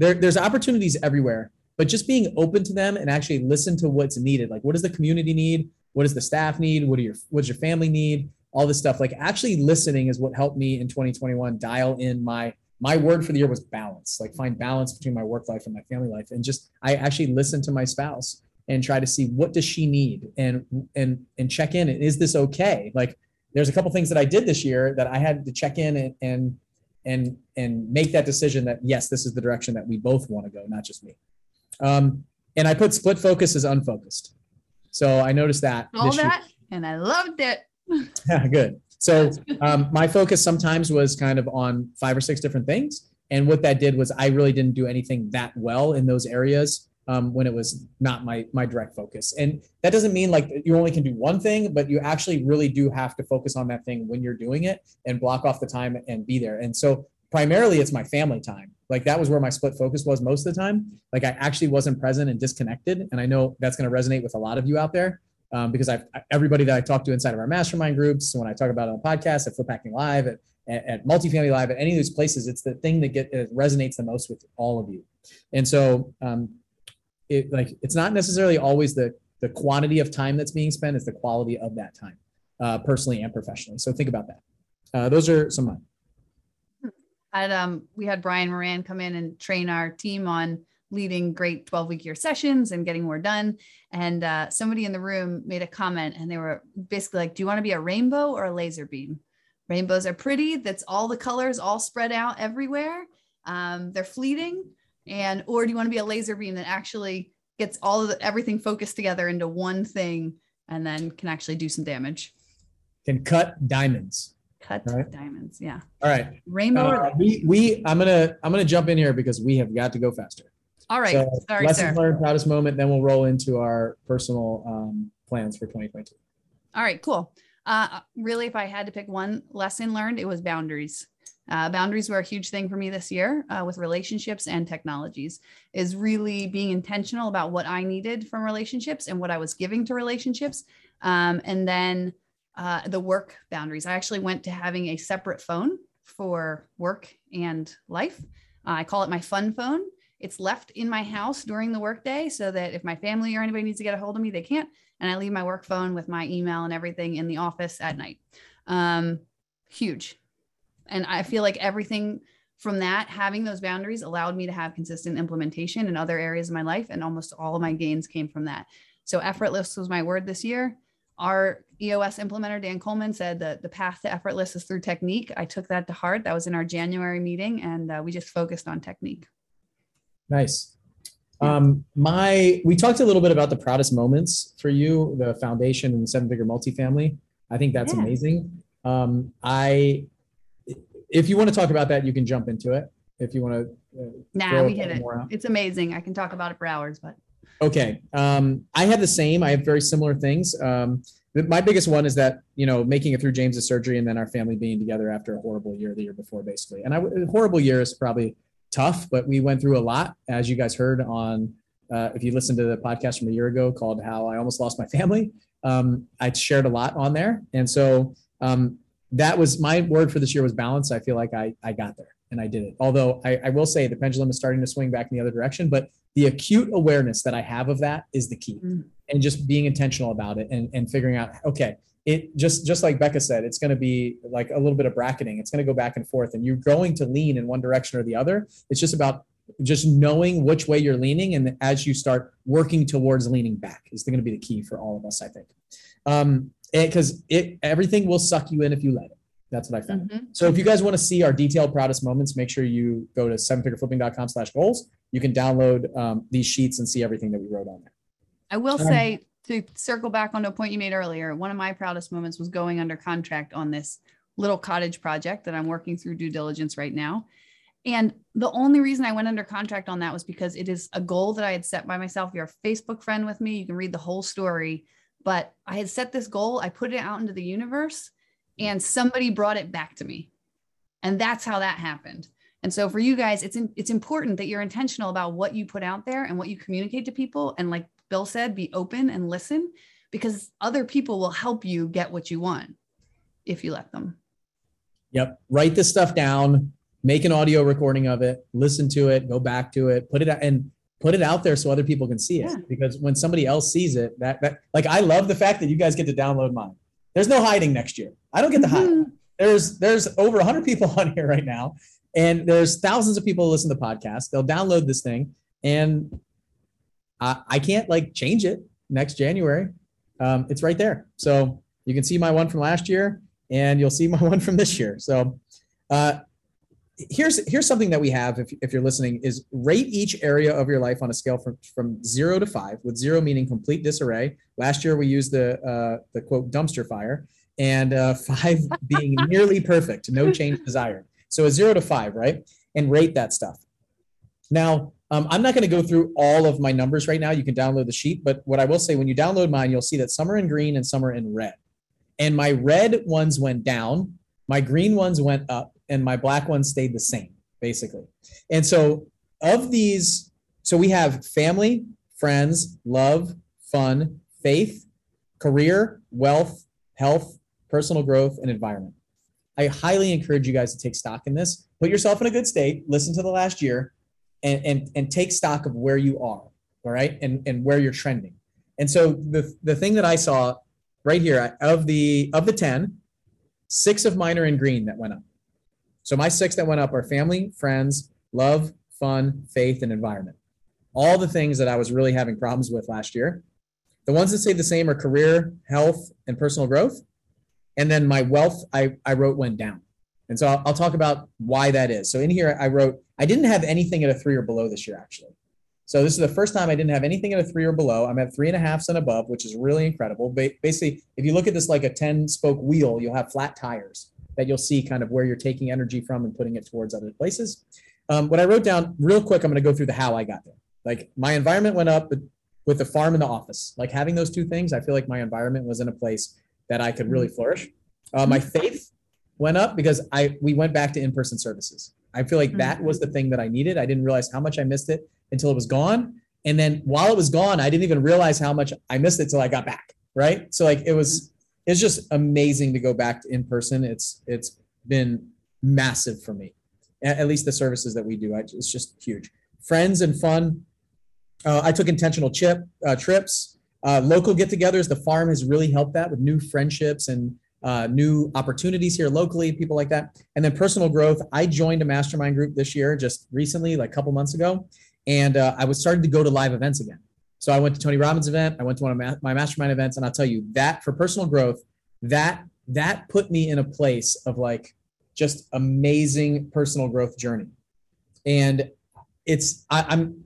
there, there's opportunities everywhere, but just being open to them and actually listen to what's needed. Like what does the community need? What does the staff need? What do your what does your family need? All this stuff. Like actually listening is what helped me in 2021 dial in my my word for the year was balance. Like find balance between my work life and my family life. And just I actually listen to my spouse and try to see what does she need and and and check in. And is this okay? Like there's a couple things that I did this year that I had to check in and and and and make that decision that yes, this is the direction that we both want to go, not just me. Um, and I put split focus as unfocused. So I noticed that all this year- that, and I loved it. yeah, good. So um, my focus sometimes was kind of on five or six different things, and what that did was I really didn't do anything that well in those areas um, when it was not my my direct focus. And that doesn't mean like you only can do one thing, but you actually really do have to focus on that thing when you're doing it and block off the time and be there. And so primarily it's my family time. Like that was where my split focus was most of the time. Like I actually wasn't present and disconnected. And I know that's going to resonate with a lot of you out there um, because I've everybody that I talk to inside of our mastermind groups, when I talk about it on the podcast, at Flip Hacking Live, at, at, at Multifamily Live, at any of these places, it's the thing that get resonates the most with all of you. And so, um, it like it's not necessarily always the the quantity of time that's being spent; it's the quality of that time, uh, personally and professionally. So think about that. Uh, those are some of. Had um we had Brian Moran come in and train our team on leading great 12 week year sessions and getting more done. And uh, somebody in the room made a comment and they were basically like, Do you want to be a rainbow or a laser beam? Rainbows are pretty. That's all the colors all spread out everywhere. Um, they're fleeting. And or do you want to be a laser beam that actually gets all of the, everything focused together into one thing and then can actually do some damage? Can cut diamonds. Cut right. diamonds. Yeah. All right. Rainbow Uh, we we I'm gonna I'm gonna jump in here because we have got to go faster. All right. So Sorry, lessons sir. learned, proudest moment. Then we'll roll into our personal um, plans for 2022. All right, cool. Uh, really, if I had to pick one lesson learned, it was boundaries. Uh, boundaries were a huge thing for me this year uh, with relationships and technologies. Is really being intentional about what I needed from relationships and what I was giving to relationships, um, and then uh, the work boundaries. I actually went to having a separate phone for work and life. Uh, I call it my fun phone. It's left in my house during the workday so that if my family or anybody needs to get a hold of me, they can't and I leave my work phone with my email and everything in the office at night. Um, huge. And I feel like everything from that, having those boundaries allowed me to have consistent implementation in other areas of my life. And almost all of my gains came from that. So effortless was my word this year. Our EOS implementer, Dan Coleman, said that the path to effortless is through technique. I took that to heart. That was in our January meeting, and uh, we just focused on technique. Nice. Um, my we talked a little bit about the proudest moments for you, the foundation and the seven figure multifamily. I think that's Yeah. amazing. Um, I if you want to talk about that, you can jump into it. If you want to, uh, Nah, we hit it. It's amazing. I can talk about it for hours, but Okay. Um, I have the same. I have very similar things. Um, my biggest one is that you know making it through James's surgery and then our family being together after a horrible year the year before, basically. And I a horrible year is probably tough, but we went through a lot, as you guys heard on. Uh, if you listened to the podcast from a year ago called "How I Almost Lost My Family," um, I shared a lot on there, and so um, that was my word for this year was balance. I feel like I I got there and I did it. Although I, I will say the pendulum is starting to swing back in the other direction, but the acute awareness that I have of that is the key. Mm. And just being intentional about it and, and figuring out, okay, it just just like Becca said, it's going to be like a little bit of bracketing. It's going to go back and forth, and you're going to lean in one direction or the other. It's just about just knowing which way you're leaning, and as you start working towards leaning back, is going to be the key for all of us, I think. Um, because it everything will suck you in if you let it. That's what I found. Mhm. So if you guys want to see our detailed proudest moments, make sure you go to sevenfigureflipping.com slash goals. You can download um, these sheets and see everything that we wrote on there. I will Um, say to circle back on a point you made earlier, one of my proudest moments was going under contract on this little cottage project that I'm working through due diligence right now. And the only reason I went under contract on that was because it is a goal that I had set by myself. You're a Facebook friend with me, you can read the whole story. But I had set this goal, I put it out into the universe, hmm. and somebody brought it back to me. And that's how that happened. And so for you guys, it's in, it's important that you're intentional about what you put out there and what you communicate to people. And like Bill said, be open and listen because other people will help you get what you want if you let them. Yep. Write this stuff down, make an audio recording of it, listen to it, go back to it, put it out and put it out there so other people can see it. Yeah. Because when somebody else sees it, that that like I love the fact that you guys get to download mine. There's no hiding next year. I don't get to hide. Mhm. There's there's over 100 people on here right now, and there's thousands of people who listen to podcasts. They'll download this thing, and I, I can't like change it next January. Um, it's right there, so you can see my one from last year, and you'll see my one from this year. So uh, here's here's something that we have if, if you're listening is rate each area of your life on a scale from from zero to five with zero meaning complete disarray. Last year we used the uh, the quote dumpster fire and uh, five being nearly perfect no change desired. So a zero to five right? And rate that stuff. Now um, i'm not going to go through all of my numbers right now. You can download the sheet but what i will say when you download mine you'll see that some are in green and some are in red. And my red ones went down my green ones went up and my black ones stayed the same basically. And so of these so we have family friends love fun faith career wealth health personal growth and environment. I highly encourage you guys to take stock in this. Put yourself in a good state listen to the last year and and, and take stock of where you are all right and and where you're trending. And so the the thing that i saw right here of the of the 10 six of mine are in green that went up so my six that went up are family, friends, love, fun, faith, and environment. All the things that I was really having problems with last year. The ones that stayed the same are career, health, and personal growth. And then my wealth, I, I wrote went down. And so I'll, I'll talk about why that is. So in here, I wrote, I didn't have anything at a three or below this year, actually. So this is the first time I didn't have anything at a three or below. I'm at three and a above, which is really incredible. Ba- Basically, if you look at this like a 10 spoke wheel, you'll have flat tires that you'll see kind of where you're taking energy from and putting it towards other places. Um, what I wrote down real quick, I'm going to go through the how I got there. Like my environment went up with- the farm and the office. Like having those two things, I feel like my environment was in a place that I could really flourish. Uh, my faith went up because I we went back to in-person services. I feel like that was the thing that I needed. I didn't realize how much I missed it until it was gone. And then while it was gone, I didn't even realize how much I missed it till I got back. Right. So like it was it's just amazing to go back to in person. It's it's been massive for me. At, least the services that we do, I, it's just huge. Friends and fun. Uh, I took intentional chip uh, trips, uh, local get-togethers. The farm has really helped that with new friendships and uh, new opportunities here locally, people like that. And then personal growth. I joined a mastermind group this year, just recently, like a couple months ago, and uh, I was starting to go to live events again. So I went to Tony Robbins event. I went to one of my, my mastermind events, and I'll tell you that for personal growth, that that put me in a place of like just amazing personal growth journey. And it's I, I'm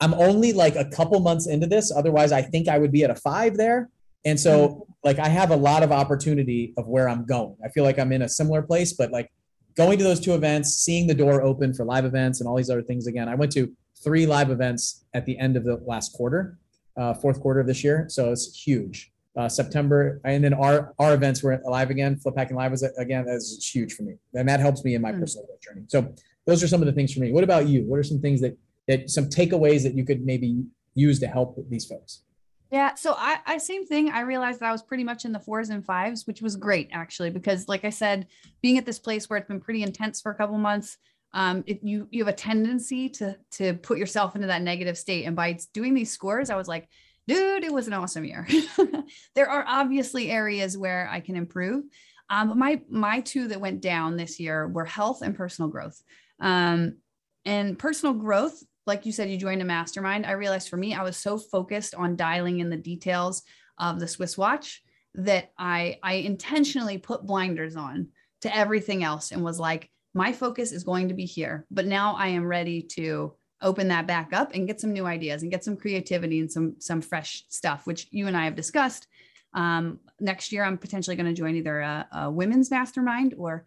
I'm only like a couple months into this. Otherwise, I think I would be at a five there. And so mm-hmm. like I have a lot of opportunity of where I'm going. I feel like I'm in a similar place, but like going to those two events, seeing the door open for live events and all these other things again. I went to three live events at the end of the last quarter, uh, fourth quarter of this year. So it's huge. Uh, September, and then our our events were live again. Flip Hacking Live was again that's huge for me, and that helps me in my Mm. personal journey. So those are some of the things for me. What about you? What are some things that that some takeaways that you could maybe use to help these folks? Yeah. So I, I same thing. I realized that I was pretty much in the fours and fives, which was great actually, because like I said, being at this place where it's been pretty intense for a couple months, um, it, you you have a tendency to to put yourself into that negative state. And by doing these scores, I was like, dude, it was an awesome year. there are obviously areas where I can improve. Um, but my my two that went down this year were health and personal growth. Um, and personal growth, like you said, you joined a mastermind. I realized for me, I was so focused on dialing in the details of the Swiss watch that I I intentionally put blinders on to everything else and was like, my focus is going to be here. But now I am ready to open that back up and get some new ideas and get some creativity and some some fresh stuff, which you and I have discussed. Um, next year, I'm potentially going to join either a, a women's mastermind or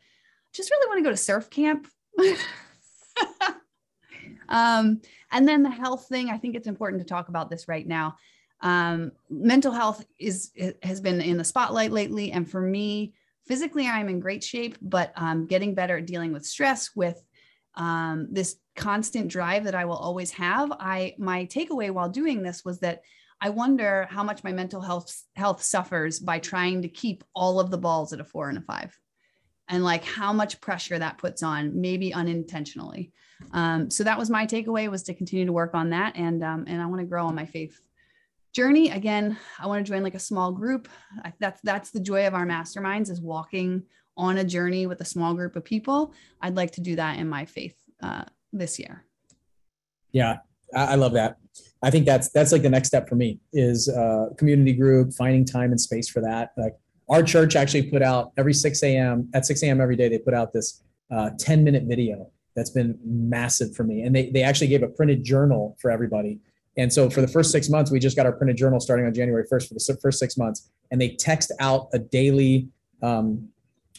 just really want to go to surf camp. um, and then the health thing, I think it's important to talk about this right now. Um, mental health is has been in the spotlight lately, and for me, physically, I'm in great shape, but um, getting better at dealing with stress, with um, this constant drive that I will always have. I my takeaway while doing this was that I wonder how much my mental health health suffers by trying to keep all of the balls at a four and a five. And like how much pressure that puts on maybe unintentionally. Um, so that was my takeaway was to continue to work on that. And um, and i want to grow on my faith journey again i want to join like a small group I, that's that's the joy of our masterminds is walking on a journey with a small group of people i'd like to do that in my faith uh, this year yeah I, I love that I think that's that's like the next step for me is uh, community group, finding time and space for that. Like our church actually put out every 6 a.m. at 6 a.m. every day. They put out this uh, 10 minute video that's been massive for me, and they they actually gave a printed journal for everybody. And so for the first six months, we just got our printed journal starting on January 1st for the first six months, and they text out a daily um,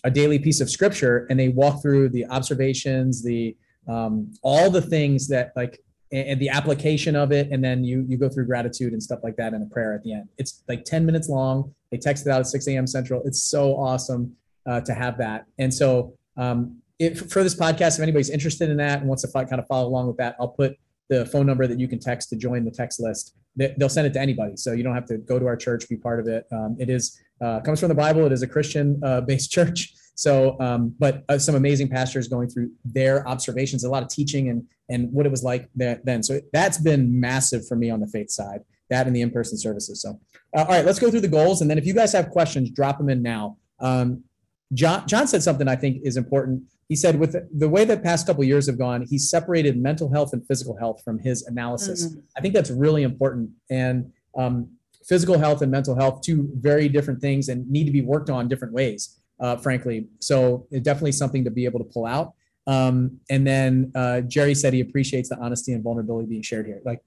a daily piece of scripture, and they walk through the observations, the um, all the things that like and the application of it. And then you you go through gratitude and stuff like that in a prayer at the end. It's like 10 minutes long. They text it out at 6 a.m central. It's so awesome uh, to have that. And so um, if, for this podcast if anybody's interested in that and wants to kind of follow along with that i'll put the phone number that you can text to join the text list they'll send it to anybody so you don't have to go to our church be part of it um, it is uh, comes from the bible it is a christian uh, based church so, um, but uh, some amazing pastors going through their observations, a lot of teaching and and what it was like then. So that's been massive for me on the faith side, that and the in-person services. So, uh, all right, let's go through the goals, and then if you guys have questions, drop them in now. Um, John John said something I think is important. He said with the way the past couple years have gone, he separated mental health and physical health from his analysis. Mm-hmm. I think that's really important and. Um, physical health and mental health two very different things and need to be worked on different ways uh, frankly. So it's definitely something to be able to pull out. Um, and then uh, Jerry said he appreciates the honesty and vulnerability being shared here. Like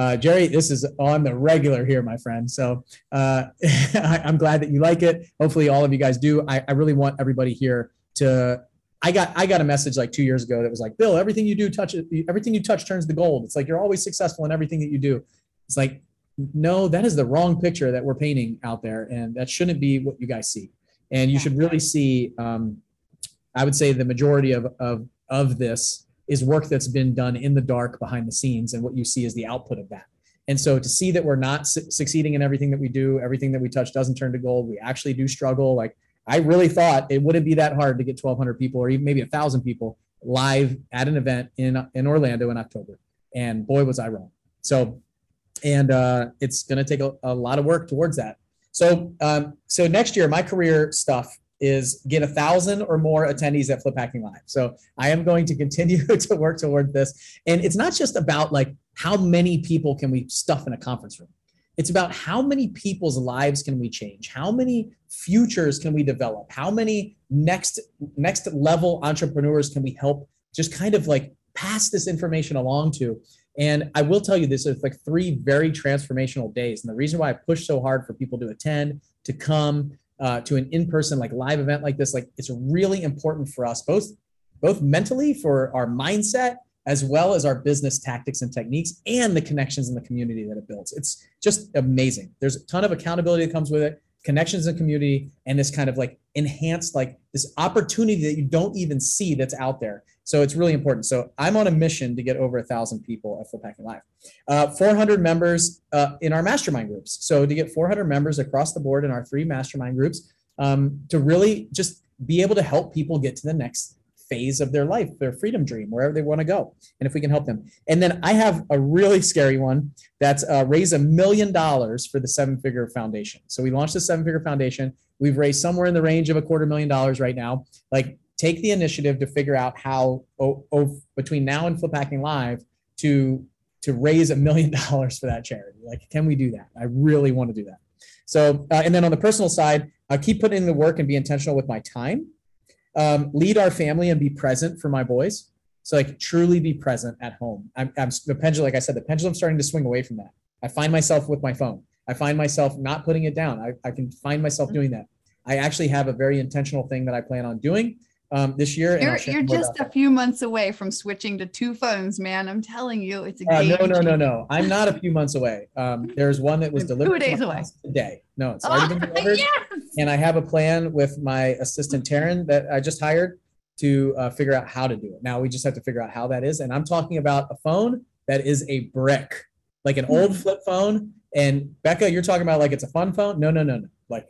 uh, Jerry, this is on the regular here, my friend. So uh, I, am glad that you like it. Hopefully, all of you guys do. I, I, really want everybody here to. I got I got a message like two years ago that was like, Bill, everything you do touch everything you touch turns to gold. It's like you're always successful in everything that you do. It's like, no, that is the wrong picture that we're painting out there, and that shouldn't be what you guys see and you should really see um, i would say the majority of, of of this is work that's been done in the dark behind the scenes and what you see is the output of that. And so to see that we're not su- succeeding in everything that we do everything that we touch doesn't turn to gold we actually do struggle like i really thought it wouldn't be that hard to get 1200 people or even maybe a thousand people live at an event in in orlando in october. And boy was i wrong. So and uh, it's going to take a, a lot of work towards that. So, um, so next year, my career stuff is get a thousand or more attendees at Flip Hacking Live. So I am going to continue to work toward this. And it's not just about like how many people can we stuff in a conference room. It's about how many people's lives can we change? How many futures can we develop? How many next next level entrepreneurs can we help just kind of like pass this information along to? And I will tell you this is like three very transformational days. And the reason why I push so hard for people to attend, to come uh, to an in-person like live event like this, like it's really important for us both, both mentally for our mindset as well as our business tactics and techniques and the connections in the community that it builds. It's just amazing. There's a ton of accountability that comes with it, connections in community, and this kind of like enhanced like this opportunity that you don't even see that's out there. So it's really important. So I'm on a mission to get over a thousand people at Flip Hacking Live. Uh, 400 members uh, in our mastermind groups. So to get 400 members across the board in our three mastermind groups um, to really just be able to help people get to the next phase of their life, their freedom dream, wherever they want to go, and if we can help them. And then I have a really scary one that's uh, raise a million dollars for the Seven Figure Foundation. So we launched the Seven Figure Foundation. We've raised somewhere in the range of a quarter million dollars right now. Like take the initiative to figure out how oh, oh, between now and flip hacking live to to raise a million dollars for that charity like can we do that i really want to do that so uh, and then on the personal side uh, keep putting in the work and be intentional with my time Um, lead our family and be present for my boys. So like truly be present at home. I'm, I'm the pendulum, like I said, the pendulum's starting to swing away from that. I find myself with my phone. I find myself not putting it down. I, I can find myself doing that. I actually have a very intentional thing that I plan on doing um, this year. You're, you're just a few months away from switching to two phones, man. I'm telling you, it's a uh, no, no, no, no. I'm not a few months away. Um, there's one that was delivered two days away today. No, it's already oh, been delivered. Yes! And I have a plan with my assistant Taryn that I just hired to uh, figure out how to do it. Now we just have to figure out how that is. And I'm talking about a phone that is a brick, like an old Hmm. flip phone. And Becca, you're talking about like it's a fun phone. No, no, no, no. Like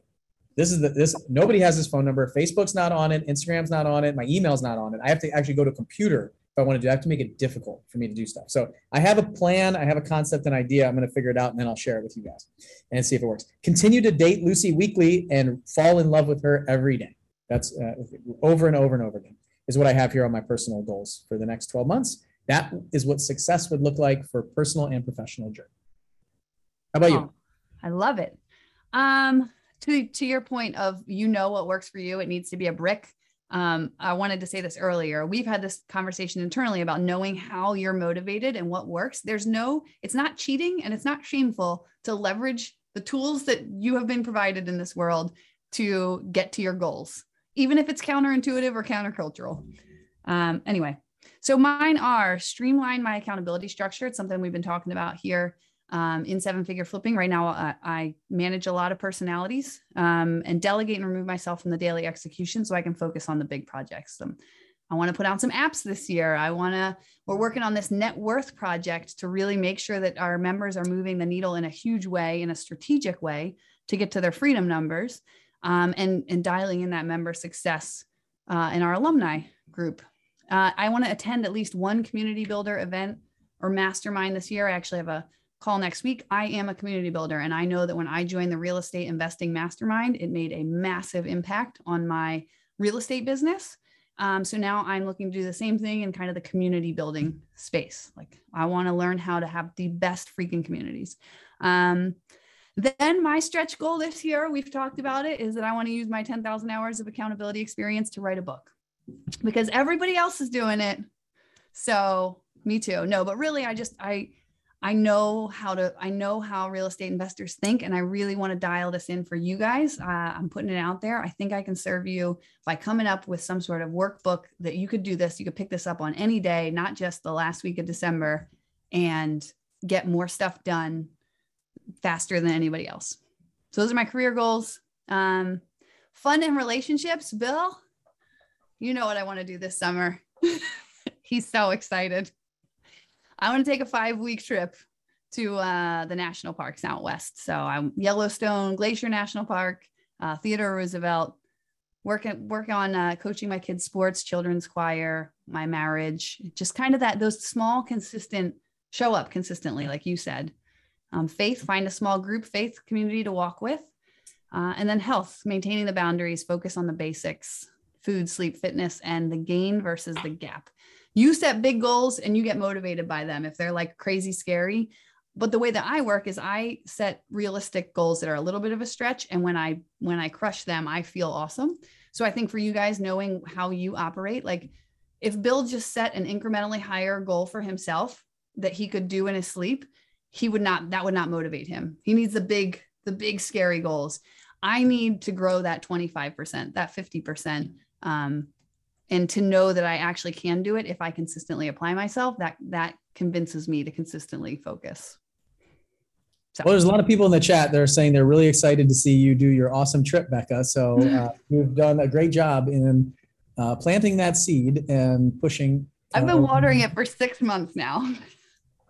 this is the this nobody has this phone number. Facebook's not on it. Instagram's not on it. My email's not on it. I have to actually go to a computer I want to do. I have to make it difficult for me to do stuff. So I have a plan. I have a concept and idea. I'm going to figure it out and then I'll share it with you guys and see if it works. Continue to date Lucy weekly and fall in love with her every day. That's uh, over and over and over again is what I have here on my personal goals for the next 12 months. That is what success would look like for personal and professional journey. How about you? Oh, I love it. Um, to to your point of you know what works for you, it needs to be a brick. Um, I wanted to say this earlier. We've had this conversation internally about knowing how you're motivated and what works. There's no, it's not cheating and it's not shameful to leverage the tools that you have been provided in this world to get to your goals, even if it's counterintuitive or countercultural. Um, anyway, so mine are streamline my accountability structure. It's something we've been talking about here um, in seven figure flipping. Right now, I, I manage a lot of personalities um, and delegate and remove myself from the daily execution so I can focus on the big projects. Um, I want to put out some apps this year. I want to, we're working on this net worth project to really make sure that our members are moving the needle in a huge way, in a strategic way to get to their freedom numbers um, and, and dialing in that member success uh, in our alumni group. Uh, I want to attend at least one community builder event or mastermind this year. I actually have a call next week. I am a community builder, and I know that when I joined the real estate investing mastermind, it made a massive impact on my real estate business. Um, so now I'm looking to do the same thing in kind of the community building space. Like I want to learn how to have the best freaking communities. Um, then my stretch goal this year, we've talked about it, is that I want to use my 10,000 hours of accountability experience to write a book because everybody else is doing it. So me too. No, but really, I just, I, I know how to, I know how real estate investors think, and I really want to dial this in for you guys. Uh, I'm putting it out there. I think I can serve you by coming up with some sort of workbook that you could do this. You could pick this up on any day, not just the last week of December, and get more stuff done faster than anybody else. So those are my career goals. Um, fun and relationships, Bill. You know what I want to do this summer. He's so excited. I want to take a five week trip to uh, the national parks out west. So I'm Yellowstone, Glacier National Park, uh, Theodore Roosevelt. Work work on uh, coaching my kids' sports, children's choir, my marriage, just kind of that those small, consistent show up consistently, like you said. Um, faith, find a small group faith community to walk with, uh, and then health, maintaining the boundaries, focus on the basics, food, sleep, fitness, and the gain versus the gap you set big goals and you get motivated by them if they're like crazy scary. But the way that i work is i set realistic goals that are a little bit of a stretch and when i when i crush them i feel awesome. So i think for you guys knowing how you operate like if bill just set an incrementally higher goal for himself that he could do in his sleep he would not that would not motivate him. He needs the big the big scary goals. I need to grow that 25% that 50% um, and to know that I actually can do it if I consistently apply myself, that that convinces me to consistently focus. So. Well, there's a lot of people in the chat that are saying they're really excited to see you do your awesome trip, Becca. So uh, you've done a great job in uh, planting that seed and pushing. I've been watering it for six months now.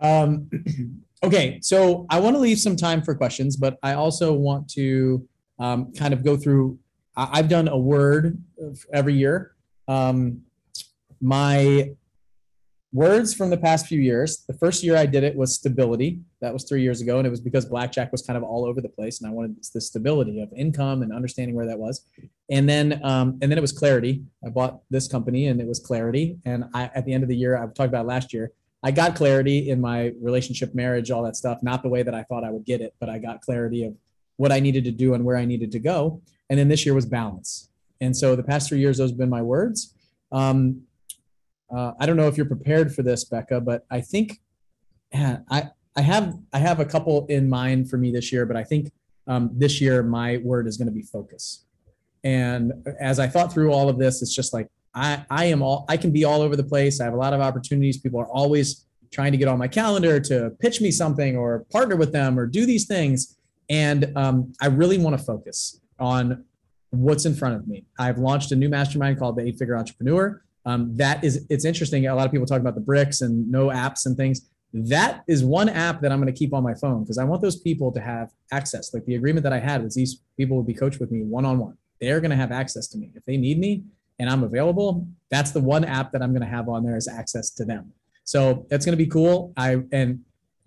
Um, okay, so I want to leave some time for questions, but I also want to um, kind of go through. I've done a word every year um, my words from the past few years the first year i did it was stability. That was three years ago and it was because blackjack was kind of all over the place and i wanted the stability of income and understanding where that was. And then um, and then it was clarity. I bought this company and it was clarity. And i at the end of the year i've talked about last year i got clarity in my relationship marriage all that stuff not the way that i thought i would get it but i got clarity of what i needed to do and where i needed to go. And then this year was balance And so the past three years, those have been my words. Um, uh, I don't know if you're prepared for this, Becca, but I think I I have I have a couple in mind for me this year, but I think um, this year my word is going to be focus. And as I thought through all of this, it's just like I I am all I can be all over the place. I have a lot of opportunities. People are always trying to get on my calendar to pitch me something or partner with them or do these things. And um, I really want to focus on what's in front of me. I've launched a new mastermind called the Eight Figure Entrepreneur. Um, that is, it's interesting. A lot of people talk about the bricks and no apps and things. That is one app that I'm going to keep on my phone because I want those people to have access. Like the agreement that I had was these people would be coached with me one on one. They're going to have access to me. If they need me and I'm available, that's the one app that I'm going to have on there is access to them. So that's going to be cool. I and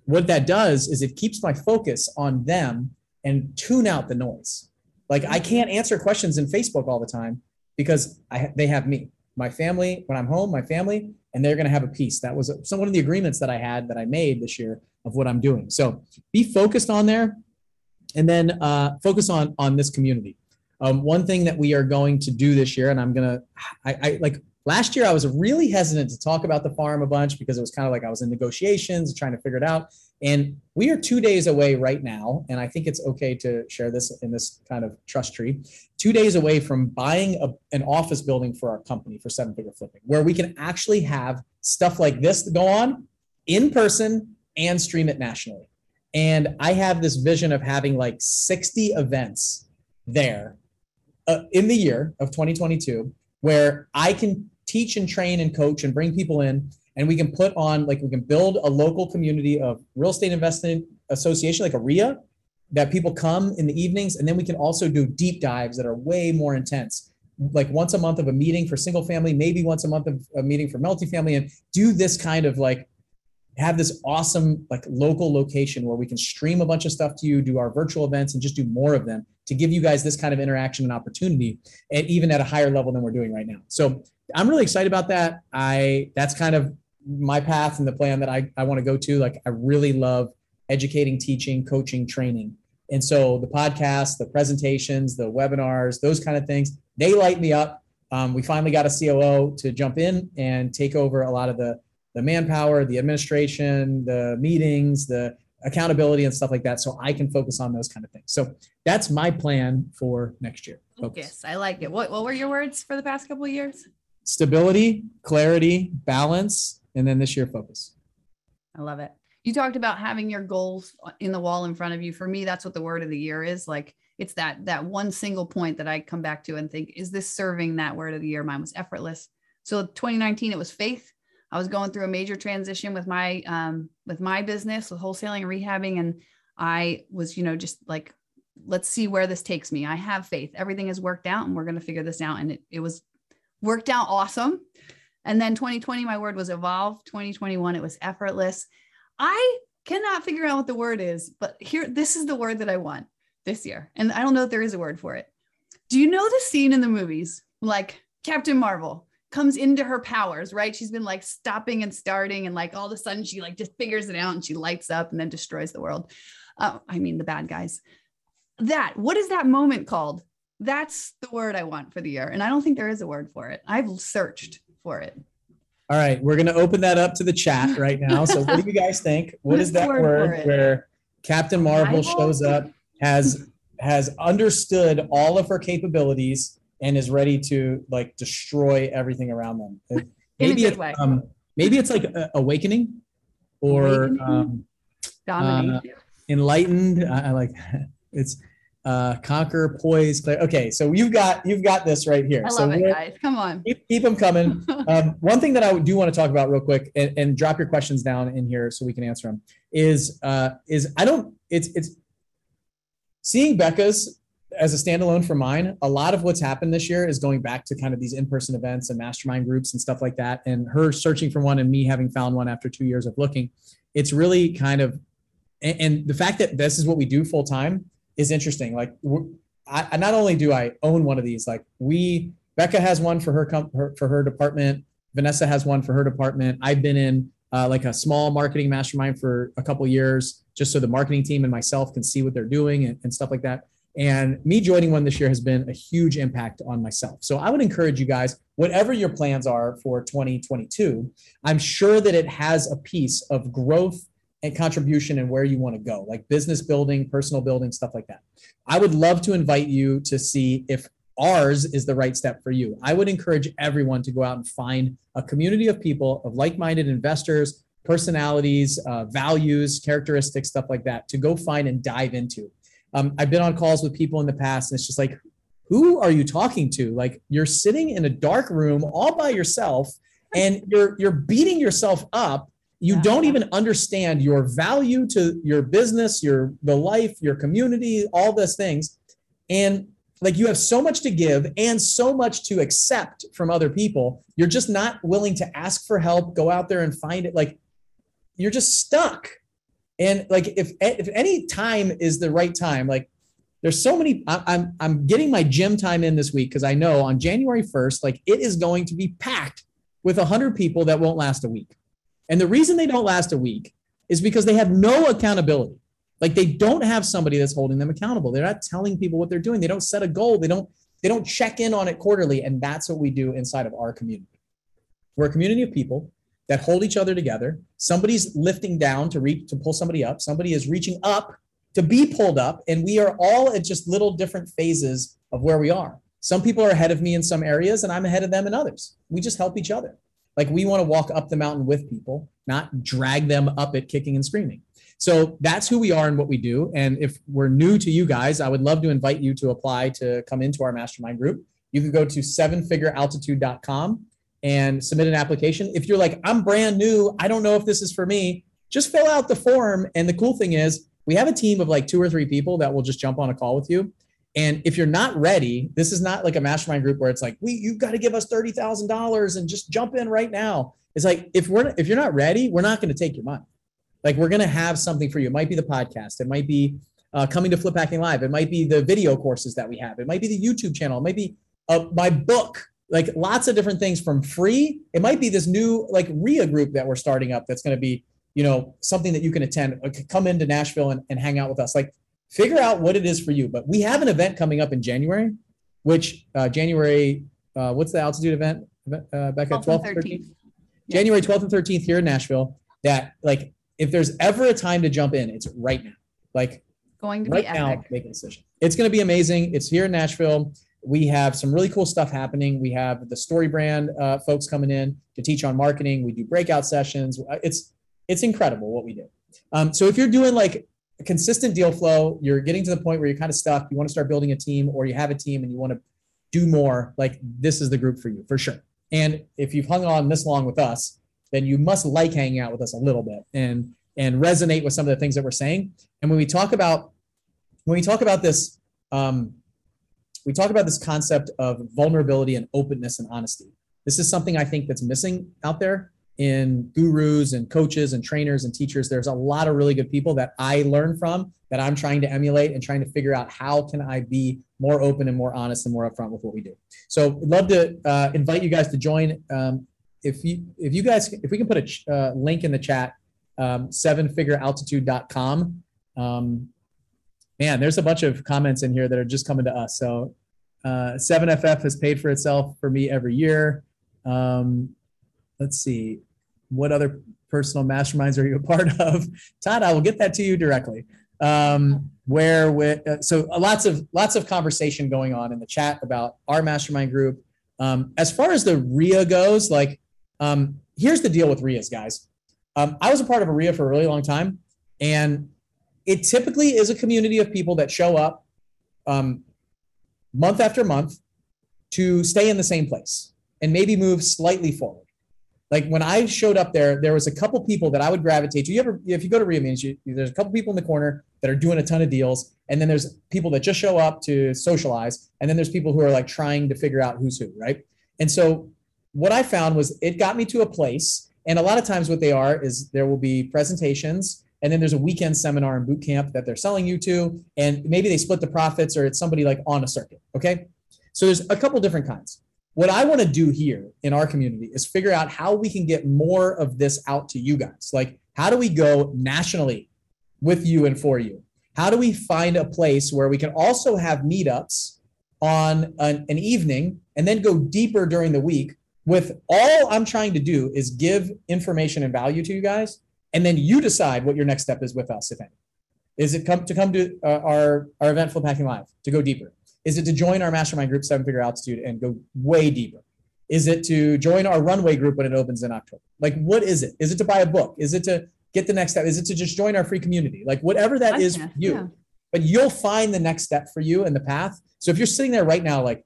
what that does is it keeps my focus on them and tune out the noise. Like I can't answer questions in Facebook all the time because I, they have me, my family. When I'm home, my family, and they're going to have a piece. That was some one of the agreements that I had that I made this year of what I'm doing. So be focused on there, and then uh, focus on on this community. Um, one thing that we are going to do this year, and I'm gonna, I, I like last year I was really hesitant to talk about the farm a bunch because it was kind of like I was in negotiations, trying to figure it out. And we are two days away right now, and I think it's okay to share this in this kind of trust tree. Two days away from buying a, an office building for our company for seven figure flipping, where we can actually have stuff like this go on in person and stream it nationally. And I have this vision of having like 60 events there uh, in the year of 2022 where I can teach and train and coach and bring people in and we can put on like we can build a local community of real estate investment association like a RIA that people come in the evenings. And then we can also do deep dives that are way more intense. Like once a month of a meeting for single family maybe once a month of a meeting for multifamily and do this kind of like have this awesome like local location where we can stream a bunch of stuff to you do our virtual events and just do more of them to give you guys this kind of interaction and opportunity and even at a higher level than we're doing right now. So i'm really excited about that. I that's kind of my path and the plan that I, I want to go to. Like I really love educating, teaching, coaching, training. And so the podcast, the presentations, the webinars, those kind of things, they light me up. Um, we finally got a COO to jump in and take over a lot of the the manpower, the administration, the meetings, the accountability and stuff like that. So I can focus on those kind of things. So that's my plan for next year. Focus. Yes, I like it. What what were your words for the past couple of years? Stability, clarity, balance, and then this year focus. I love it. You talked about having your goals in the wall in front of you. For me, that's what the word of the year is. Like it's that that one single point that I come back to and think, is this serving that word of the year? Mine was effortless. So 2019, it was faith. I was going through a major transition with my um, with my business, with wholesaling and rehabbing, and I was, you know, just like, let's see where this takes me. I have faith. Everything has worked out, and we're going to figure this out. And it it was worked out awesome. And then 2020, my word was evolve. 2021, it was effortless. I cannot figure out what the word is, but here, this is the word that I want this year. And I don't know if there is a word for it. Do you know the scene in the movies like Captain Marvel comes into her powers, right? She's been like stopping and starting, and like all of a sudden she like just figures it out and she lights up and then destroys the world. Uh, I mean, the bad guys. That, what is that moment called? That's the word I want for the year. And I don't think there is a word for it. I've searched for it. All right, we're going to open that up to the chat right now. So, what do you guys think? What is that word, where Captain Marvel shows up, has has understood all of her capabilities, and is ready to like destroy everything around them? Maybe it's um, maybe it's like uh, awakening, or awakening? Um, uh, enlightened. I, I like it's uh, conquer, poise, clear. Okay, so you've got you've got this right here. I so love it, guys. Come on, keep, keep them coming. um, one thing that I do want to talk about real quick, and, and, drop your questions down in here so we can answer them. Is uh, is I don't it's it's seeing Becca's as a standalone for mine. A lot of what's happened this year is going back to kind of these in-person events and mastermind groups and stuff like that, and her searching for one and me having found one after two years of looking. It's really kind of and, and the fact that this is what we do full time is interesting. Like, I, not only do I own one of these, like we Becca has one for her, her for her department. Vanessa has one for her department. I've been in uh, like a small marketing mastermind for a couple years, just so the marketing team and myself can see what they're doing and, and stuff like that. And me joining one this year has been a huge impact on myself. So I would encourage you guys, whatever your plans are for 2022, I'm sure that it has a piece of growth and contribution and where you want to go, like business building, personal building, stuff like that. I would love to invite you to see if ours is the right step for you. I would encourage everyone to go out and find a community of people, of like minded investors, personalities, uh, values, characteristics, stuff like that, to go find and dive into. Um, I've been on calls with people in the past, and it's just like, who are you talking to? Like you're sitting in a dark room all by yourself, and you're you're beating yourself up. You don't even understand your value to your business, your the life, your community, all those things, and like you have so much to give and so much to accept from other people. You're just not willing to ask for help go out there and find it. Like you're just stuck. And like if if any time is the right time like there's so many i'm i'm getting my gym time in this week because i know on january 1st like it is going to be packed with 100 people that won't last a week and the reason they don't last a week is because they have no accountability like they don't have somebody that's holding them accountable. They're not telling people what they're doing. They don't set a goal. They don't they don't check in on it quarterly and that's what we do inside of our community. We're a community of people that hold each other together. Somebody's lifting down to reach to pull somebody up. Somebody is reaching up to be pulled up and we are all at just little different phases of where we are. Some people are ahead of me in some areas and I'm ahead of them in others. We just help each other. Like we want to walk up the mountain with people, not drag them up it kicking and screaming. So that's who we are and what we do. And if we're new to you guys, I would love to invite you to apply to come into our mastermind group. You can go to sevenfigurealtitude.com and submit an application. If you're like, I'm brand new, I don't know if this is for me, just fill out the form. And the cool thing is, we have a team of like two or three people that will just jump on a call with you. And if you're not ready, this is not like a mastermind group where it's like, we you've got to give us thirty thousand dollars and just jump in right now. It's like if we're if you're not ready, we're not going to take your money. Like we're going to have something for you. It might be the podcast. It might be uh, coming to Flip Hacking Live. It might be the video courses that we have. It might be the YouTube channel. It might be uh, my book. Like lots of different things from free. It might be this new like RIA group that we're starting up. That's going to be you know something that you can attend. Uh, come into Nashville and, and hang out with us. Like figure out what it is for you. But we have an event coming up in January, which uh, January. Uh, what's the altitude event? Uh, back at 12th, 13th. 13th? January 12th and 13th here in Nashville. That like if there's ever a time to jump in, it's right now. Like going to right be now, epic. make a decision. It's going to be amazing. It's here in Nashville. We have some really cool stuff happening. We have the Story Brand uh, folks coming in to teach on marketing. We do breakout sessions. Uh, it's it's incredible what we do. Um, so if you're doing like a consistent deal flow, you're getting to the point where you're kind of stuck. You want to start building a team, or you have a team and you want to do more. Like this is the group for you for sure. And if you've hung on this long with us, then you must like hanging out with us a little bit and and resonate with some of the things that we're saying. And when we talk about when we talk about this, um, we talk about this concept of vulnerability and openness and honesty. This is something I think that's missing out there in gurus and coaches and trainers and teachers. There's a lot of really good people that I learn from that I'm trying to emulate and trying to figure out how can I be more open and more honest and more upfront with what we do. So, love to uh, invite you guys to join. Um, if you if you guys if we can put a uh, link in the chat um, sevenfigurealtitude.com um, man there's a bunch of comments in here that are just coming to us so uh, 7ff has paid for itself for me every year um, let's see what other personal masterminds are you a part of todd i will get that to you directly um, where with uh, so lots of lots of conversation going on in the chat about our mastermind group um, as far as the ria goes like um, here's the deal with RIAs, guys. Um, I was a part of a RIA for a really long time, and it typically is a community of people that show up um, month after month to stay in the same place and maybe move slightly forward. Like when I showed up there, there was a couple people that I would gravitate to. You ever, if you go to you, there's a couple people in the corner that are doing a ton of deals, and then there's people that just show up to socialize, and then there's people who are like trying to figure out who's who, right? And so what I found was it got me to a place. And a lot of times, what they are is there will be presentations, and then there's a weekend seminar and boot camp that they're selling you to, and maybe they split the profits, or it's somebody like on a circuit. Okay, so there's a couple different kinds. What I want to do here in our community is figure out how we can get more of this out to you guys. Like, how do we go nationally with you and for you? How do we find a place where we can also have meetups on an, an evening and then go deeper during the week? With all I'm trying to do is give information and value to you guys, and then you decide what your next step is with us, if any. Is it come to come to uh, our our event Flip Hacking Live to go deeper? Is it to join our mastermind group, Seven Figure Altitude, and go way deeper? Is it to join our runway group when it opens in October? Like, what is it? Is it to buy a book? Is it to get the next step? Is it to just join our free community? Like, whatever that is for you. Yeah. But you'll find the next step for you and the path. So if you're sitting there right now, like,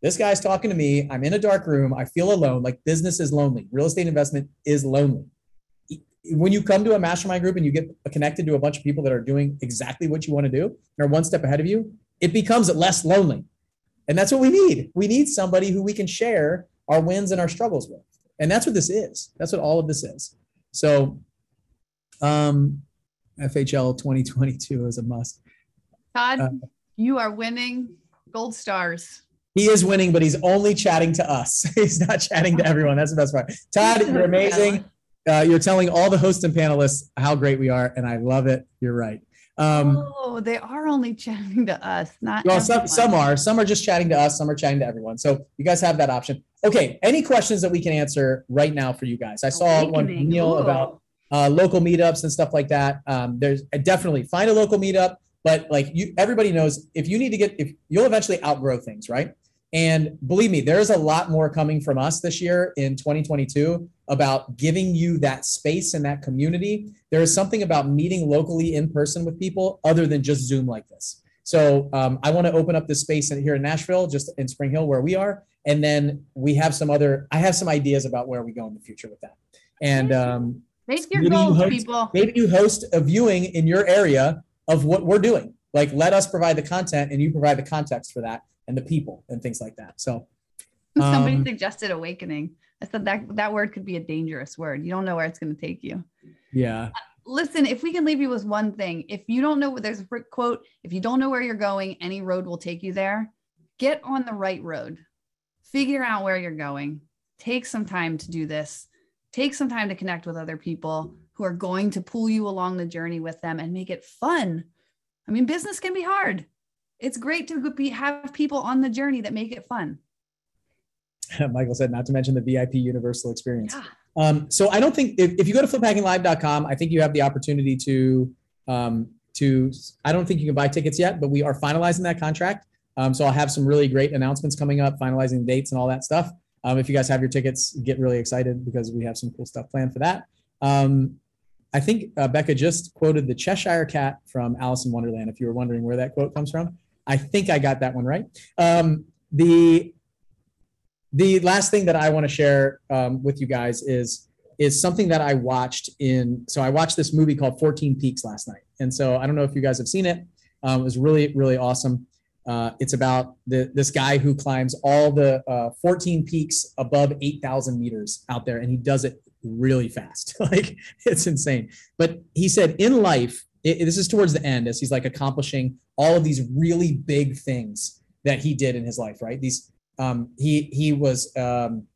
this guy's talking to me, I'm in a dark room, I feel alone, like business is lonely, real estate investment is lonely. When you come to a mastermind group and you get connected to a bunch of people that are doing exactly what you want to do and are one step ahead of you, it becomes less lonely. And that's what we need. We need somebody who we can share our wins and our struggles with. And that's what this is. That's what all of this is. So um FHL 2022 is a must. Todd, uh, you are winning gold stars. He is winning, but he's only chatting to us. he's not chatting to everyone. That's the best part. Todd, you're amazing. Uh, you're telling all the hosts and panelists how great we are, and I love it. You're right. Um, oh, they are only chatting to us, not well. Some some are. Some are just chatting to us. Some are chatting to everyone. So you guys have that option. Okay. Any questions that we can answer right now for you guys? I saw Awakening. one Neil Ooh. about uh, local meetups and stuff like that. Um, there's uh, definitely find a local meetup, but like you, everybody knows if you need to get if you'll eventually outgrow things, right? And believe me, there's a lot more coming from us this year in 2022 about giving you that space and that community. There is something about meeting locally in person with people other than just Zoom like this. So um, I want to open up this space here in Nashville, just in Spring Hill, where we are, and then we have some other. I have some ideas about where we go in the future with that. And um, make your goals, host, people. Maybe you host a viewing in your area of what we're doing. Like, let us provide the content, and you provide the context for that and the people and things like that. So somebody um, suggested awakening. I said that that word could be a dangerous word. You don't know where it's going to take you. Yeah. Uh, listen, if we can leave you with one thing, if you don't know, there's a quote, if you don't know where you're going, any road will take you there. Get on the right road. Figure out where you're going. Take some time to do this. Take some time to connect with other people who are going to pull you along the journey with them and make it fun. I mean, business can be hard it's great to be have people on the journey that make it fun. Michael said, not to mention the VIP universal experience. Yeah. Um, so I don't think if, if you go to fliphackinglive.com, I think you have the opportunity to um, to. I don't think you can buy tickets yet, but we are finalizing that contract. Um, so I'll have some really great announcements coming up, finalizing dates and all that stuff. Um, if you guys have your tickets, get really excited because we have some cool stuff planned for that. Um, I think uh, Becca just quoted the Cheshire Cat from Alice in Wonderland. If you were wondering where that quote comes from, I think I got that one right. Um, the the last thing that I want to share um, with you guys is is something that I watched in. So I watched this movie called 14 Peaks last night, and so I don't know if you guys have seen it. Um, it was really really awesome. Uh, it's about the, this guy who climbs all the uh, 14 peaks above 8,000 meters out there, and he does it really fast. like it's insane. But he said in life, it, this is towards the end as he's like accomplishing all of these really big things that he did in his life, right? These um, he he was um,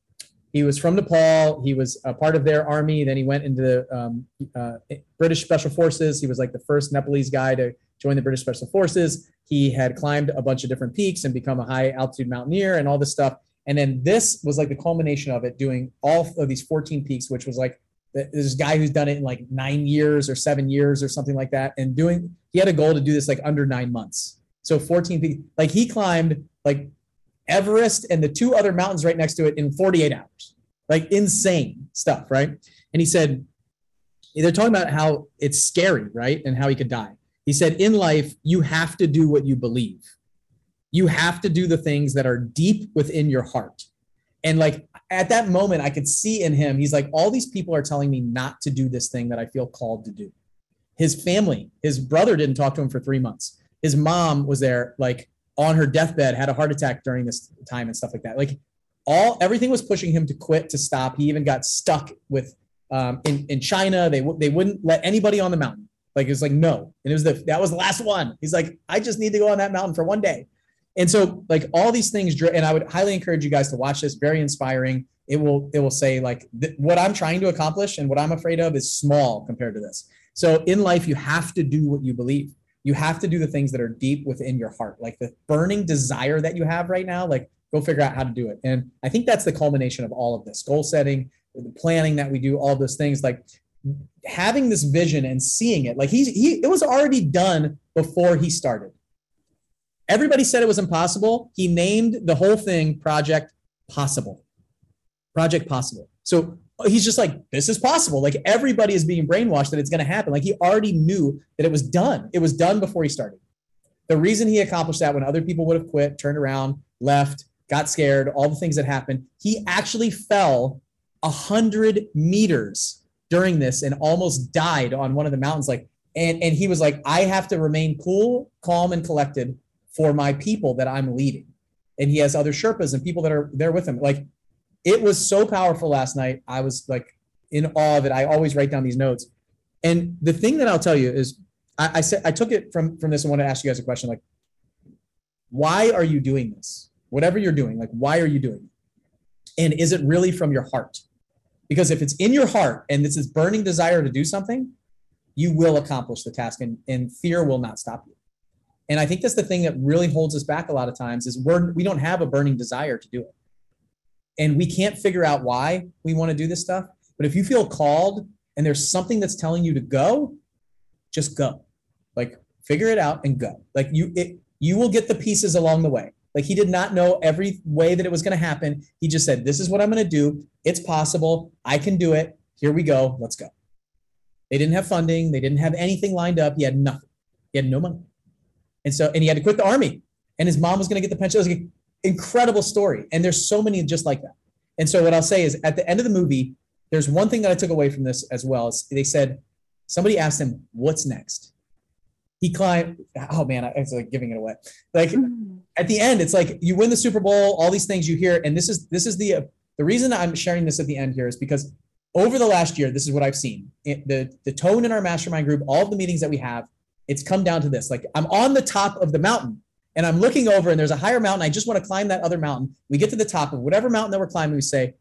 he was from Nepal. He was a part of their army. Then he went into the um, uh, British Special Forces. He was like the first Nepalese guy to join the British Special Forces. He had climbed a bunch of different peaks and become a high altitude mountaineer and all this stuff. And then this was like the culmination of it, doing all of these 14 peaks, which was like this guy who's done it in like nine years or seven years or something like that and doing he had a goal to do this like under nine months. So 14 feet like he climbed like everest and the two other mountains right next to it in 48 hours. Like insane stuff right? And he said they're talking about how it's scary right and how he could die. He said in life you have to do what you believe. You have to do the things that are deep within your heart. And like at that moment, I could see in him, he's like, all these people are telling me not to do this thing that I feel called to do. His family, his brother didn't talk to him for three months. His mom was there, like on her deathbed, had a heart attack during this time and stuff like that. Like all everything was pushing him to quit, to stop. He even got stuck with um, in in China. They they wouldn't let anybody on the mountain. Like it was like no, and it was the that was the last one. He's like, I just need to go on that mountain for one day. And so like all these things, and I would highly encourage you guys to watch this. Very inspiring. It will it will say like th- what I'm trying to accomplish and what I'm afraid of is small compared to this. So in life, you have to do what you believe. You have to do the things that are deep within your heart, like the burning desire that you have right now. Like, go figure out how to do it. And I think that's the culmination of all of this goal setting, the planning that we do, all those things. Like, having this vision and seeing it like he's he it was already done before he started everybody said it was impossible. He named the whole thing project possible. Project possible. So uh, he's just like this is possible. Like everybody is being brainwashed that it's going to happen. Like he already knew that it was done. It was done before he started. The reason he accomplished that when other people would have quit turned around left got scared all the things that happened he actually fell a hundred meters during this and almost died on one of the mountains. Like, and and he was like, I have to remain cool, calm, and collected for my people that I'm leading. And he has other Sherpas and people that are there with him. Like, it was so powerful last night. I was like in awe of it. I always write down these notes. And the thing that I'll tell you is, I, I said I took it from from this. and want to ask you guys a question. Like, why are you doing this? Whatever you're doing, like, why are you doing it? And is it really from your heart? Because if it's in your heart and this burning desire to do something, you will accomplish the task and, and fear will not stop you. And I think that's the thing that really holds us back a lot of times is we're we don't have a burning desire to do it. And we can't figure out why we want to do this stuff. But if you feel called and there's something that's telling you to go, just go. Like figure it out and go. Like you it you will get the pieces along the way. Like he did not know every way that it was going to happen. He just said, This is what I'm going to do. It's possible. I can do it. Here we go. Let's go. They didn't have funding. They didn't have anything lined up. He had nothing. He had no money. And so, and he had to quit the army. And his mom was going to get the pension. It was an incredible story. And there's so many just like that. And so, what I'll say is at the end of the movie, there's one thing that I took away from this as well. Is they said, somebody asked him, What's next? He climbed. Oh man, it's like giving it away. Like mm-hmm. at the end, it's like you win the Super Bowl, all these things you hear, and this is this is the uh, the reason I'm sharing this at the end here is because over the last year, this is what I've seen. It, the the tone in our mastermind group, all of the meetings that we have, it's come down to this. Like I'm on the top of the mountain and I'm looking over and there's a higher mountain. I just want to climb that other mountain. We get to the top of whatever mountain that we're climbing, we say,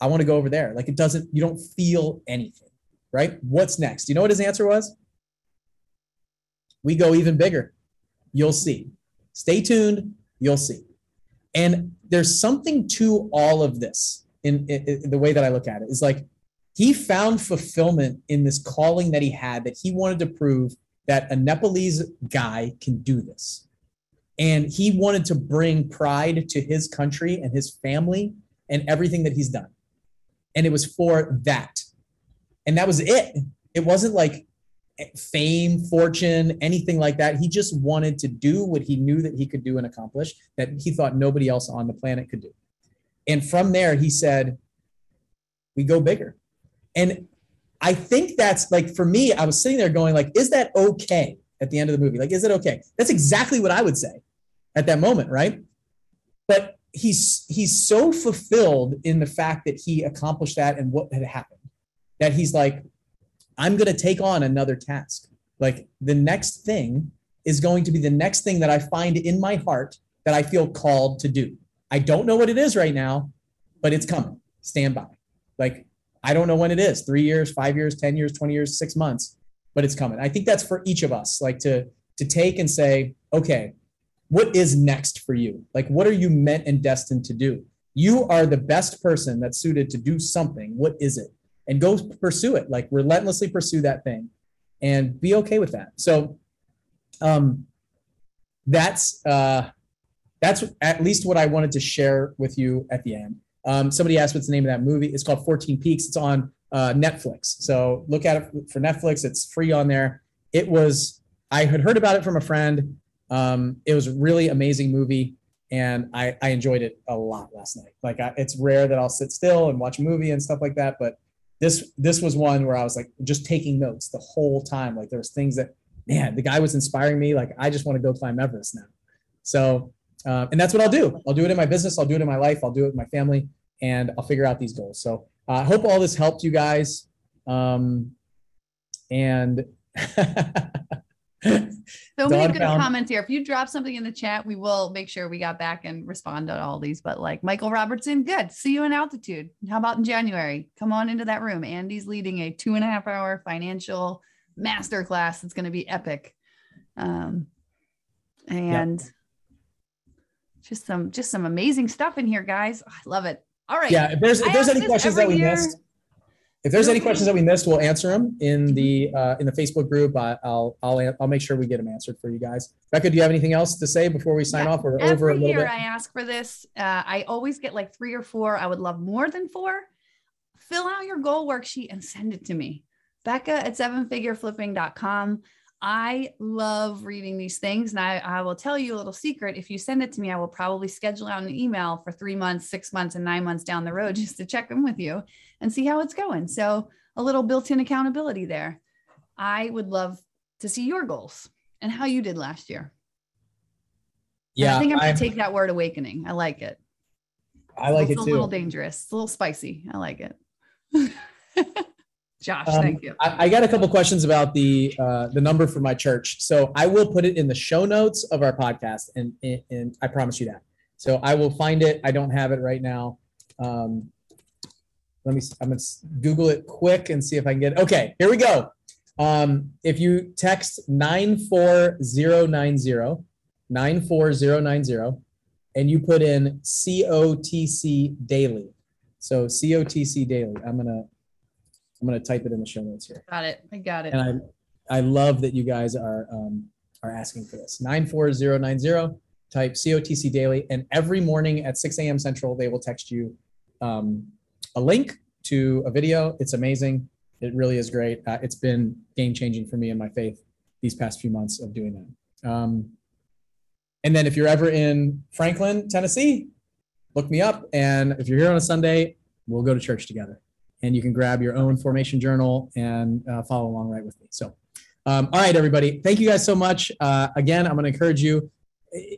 I want to go over there. Like it doesn't, you don't feel anything, right? What's next? You know what his answer was? We go even bigger. You'll see. Stay tuned. You'll see. And there's something to all of this in, in, in, the way that I look at it is like he found fulfillment in this calling that he had that he wanted to prove that a Nepalese guy can do this. And he wanted to bring pride to his country and his family and everything that he's done. And it was for that. And that was it. It wasn't like fame, fortune, anything like that. He just wanted to do what he knew that he could do and accomplish that he thought nobody else on the planet could do. And from there, he said, we go bigger. And I think that's like for me, I was sitting there going, like, is that okay at the end of the movie? Like, is it okay? That's exactly what I would say at that moment, right? But he's he's so fulfilled in the fact that he accomplished that and what had happened that he's like, I'm to take on another task. Like the next thing is going to be the next thing that I find in my heart that I feel called to do. I don't know what it is right now, but it's coming. Stand by. Like I don't know when it is three years, five years, 10 years, 20 years, six months, but it's coming. I think that's for each of us, like to, to take and say, okay, what is next for you? Like, what are you meant and destined to do? You are the best person that's suited to do something. What is it? and go pursue it like relentlessly pursue that thing and be okay with that so um that's uh that's at least what i wanted to share with you at the end um somebody asked what's the name of that movie it's called 14 peaks it's on uh netflix so look at it for netflix it's free on there it was i had heard about it from a friend um it was a really amazing movie and I, I enjoyed it a lot last night. Like I, it's rare that I'll sit still and watch a movie and stuff like that, but this this was one where I was like just taking notes the whole time. Like there was things that man, the guy was inspiring me. Like I just want to go climb Everest now. So uh, and that's what I'll do. I'll do it in my business. I'll do it in my life. I'll do it with my family, and I'll figure out these goals. So I uh, hope all this helped you guys. Um, and so we have good found- comments here. If you drop something in the chat, we will make sure we got back and respond to all these. But like Michael Robertson, good. See you in altitude. How about in January? Come on into that room. Andy's leading a two and a half hour financial masterclass. It's going to be epic. Um, and just some just some amazing stuff in here, guys. I love it. All right. Yeah. If there's if there's any questions that we year. missed, if there's any questions that we missed, we'll answer them in the uh, in the Facebook group. I, I'll I'll I'll make sure we get them answered for you guys. Becca, do you have anything else to say before we sign Yeah. off? We're over a Every little year bit. I ask for this. Uh, I always get like three or four. I would love more than four. Fill out your goal worksheet and send it to me. Becca at sevenfigureflipping.com. I love reading these things. And I, I will tell you a little secret. If you send it to me, I will probably schedule out an email for three months, six months, and nine months down the road just to check in with you and see how it's going. So a little built-in accountability there. I would love to see your goals and how you did last year. And Yeah, I think I'm I'm- gonna take that word awakening. I like it. I like it. it's it a little dangerous. It's a little spicy. I like it. Josh, Um, thank you. I, I got a couple questions about the uh, the number for my church, so I will put it in the show notes of our podcast, and and, and I promise you that. So I will find it. I don't have it right now. Um, let me. I'm gonna Google it quick and see if I can get. It. Okay, here we go. Um, if you text nine four zero nine zero nine four zero nine zero, and you put in COTC daily. So COTC daily. I'm gonna I'm gonna type it in the show notes here. Got it. I got it. And I I love that you guys are um, are asking for this. 94090, type COTC daily. And every morning at 6 a.m. Central, they will text you um, a link to a video. It's amazing. It really is great. Uh, it's been game changing for me and my faith these past few months of doing that. Um, and then if you're ever in Franklin, Tennessee, look me up. And if you're here on a Sunday, we'll go to church together and you can grab your own formation journal and uh, follow along right with me. So, um, all right, everybody, thank you guys so much. Uh, again, I'm going to encourage you,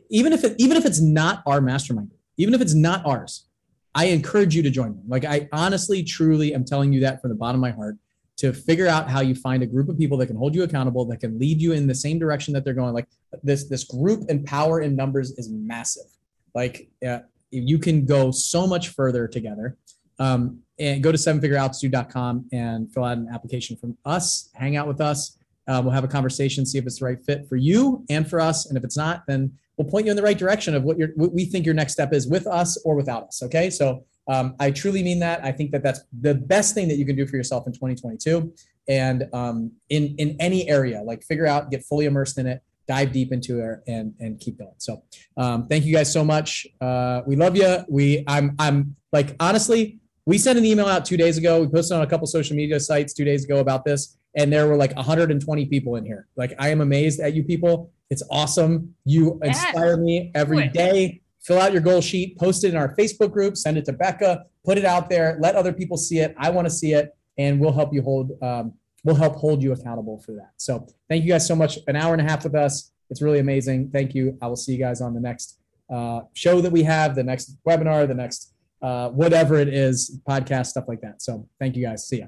even if it, even if it's not our mastermind, group, even if it's not ours, I encourage you to join them. Like I honestly, truly am telling you that from the bottom of my heart to figure out how you find a group of people that can hold you accountable, that can lead you in the same direction that they're going. Like this, this group and power in numbers is massive. Like uh, you can go so much further together. Um, and go to sevenfigurealtitude.com and fill out an application from us. Hang out with us. Uh, we'll have a conversation, see if it's the right fit for you and for us. And if it's not, then we'll point you in the right direction of what, your, what we think your next step is with us or without us. Okay. So um, I truly mean that. I think that that's the best thing that you can do for yourself in 2022. And um, in, in any area, like figure out, get fully immersed in it, dive deep into it and, and keep going. So um, thank you guys so much. Uh, we love you. We, I'm, I'm like, honestly, we sent an email out two days ago. We posted on a couple social media sites two days ago about this, and there were like 120 people in here. Like, I am amazed at you people. It's awesome. You inspire me every day. Fill out your goal sheet, post it in our Facebook group, send it to Becca, put it out there, let other people see it. I want to see it, and we'll help you hold. Um, we'll help hold you accountable for that. So, thank you guys so much. An hour and a half with us. It's really amazing. Thank you. I will see you guys on the next uh, show that we have, the next webinar, the next uh, whatever it is, podcast, stuff like that. So thank you guys. See ya.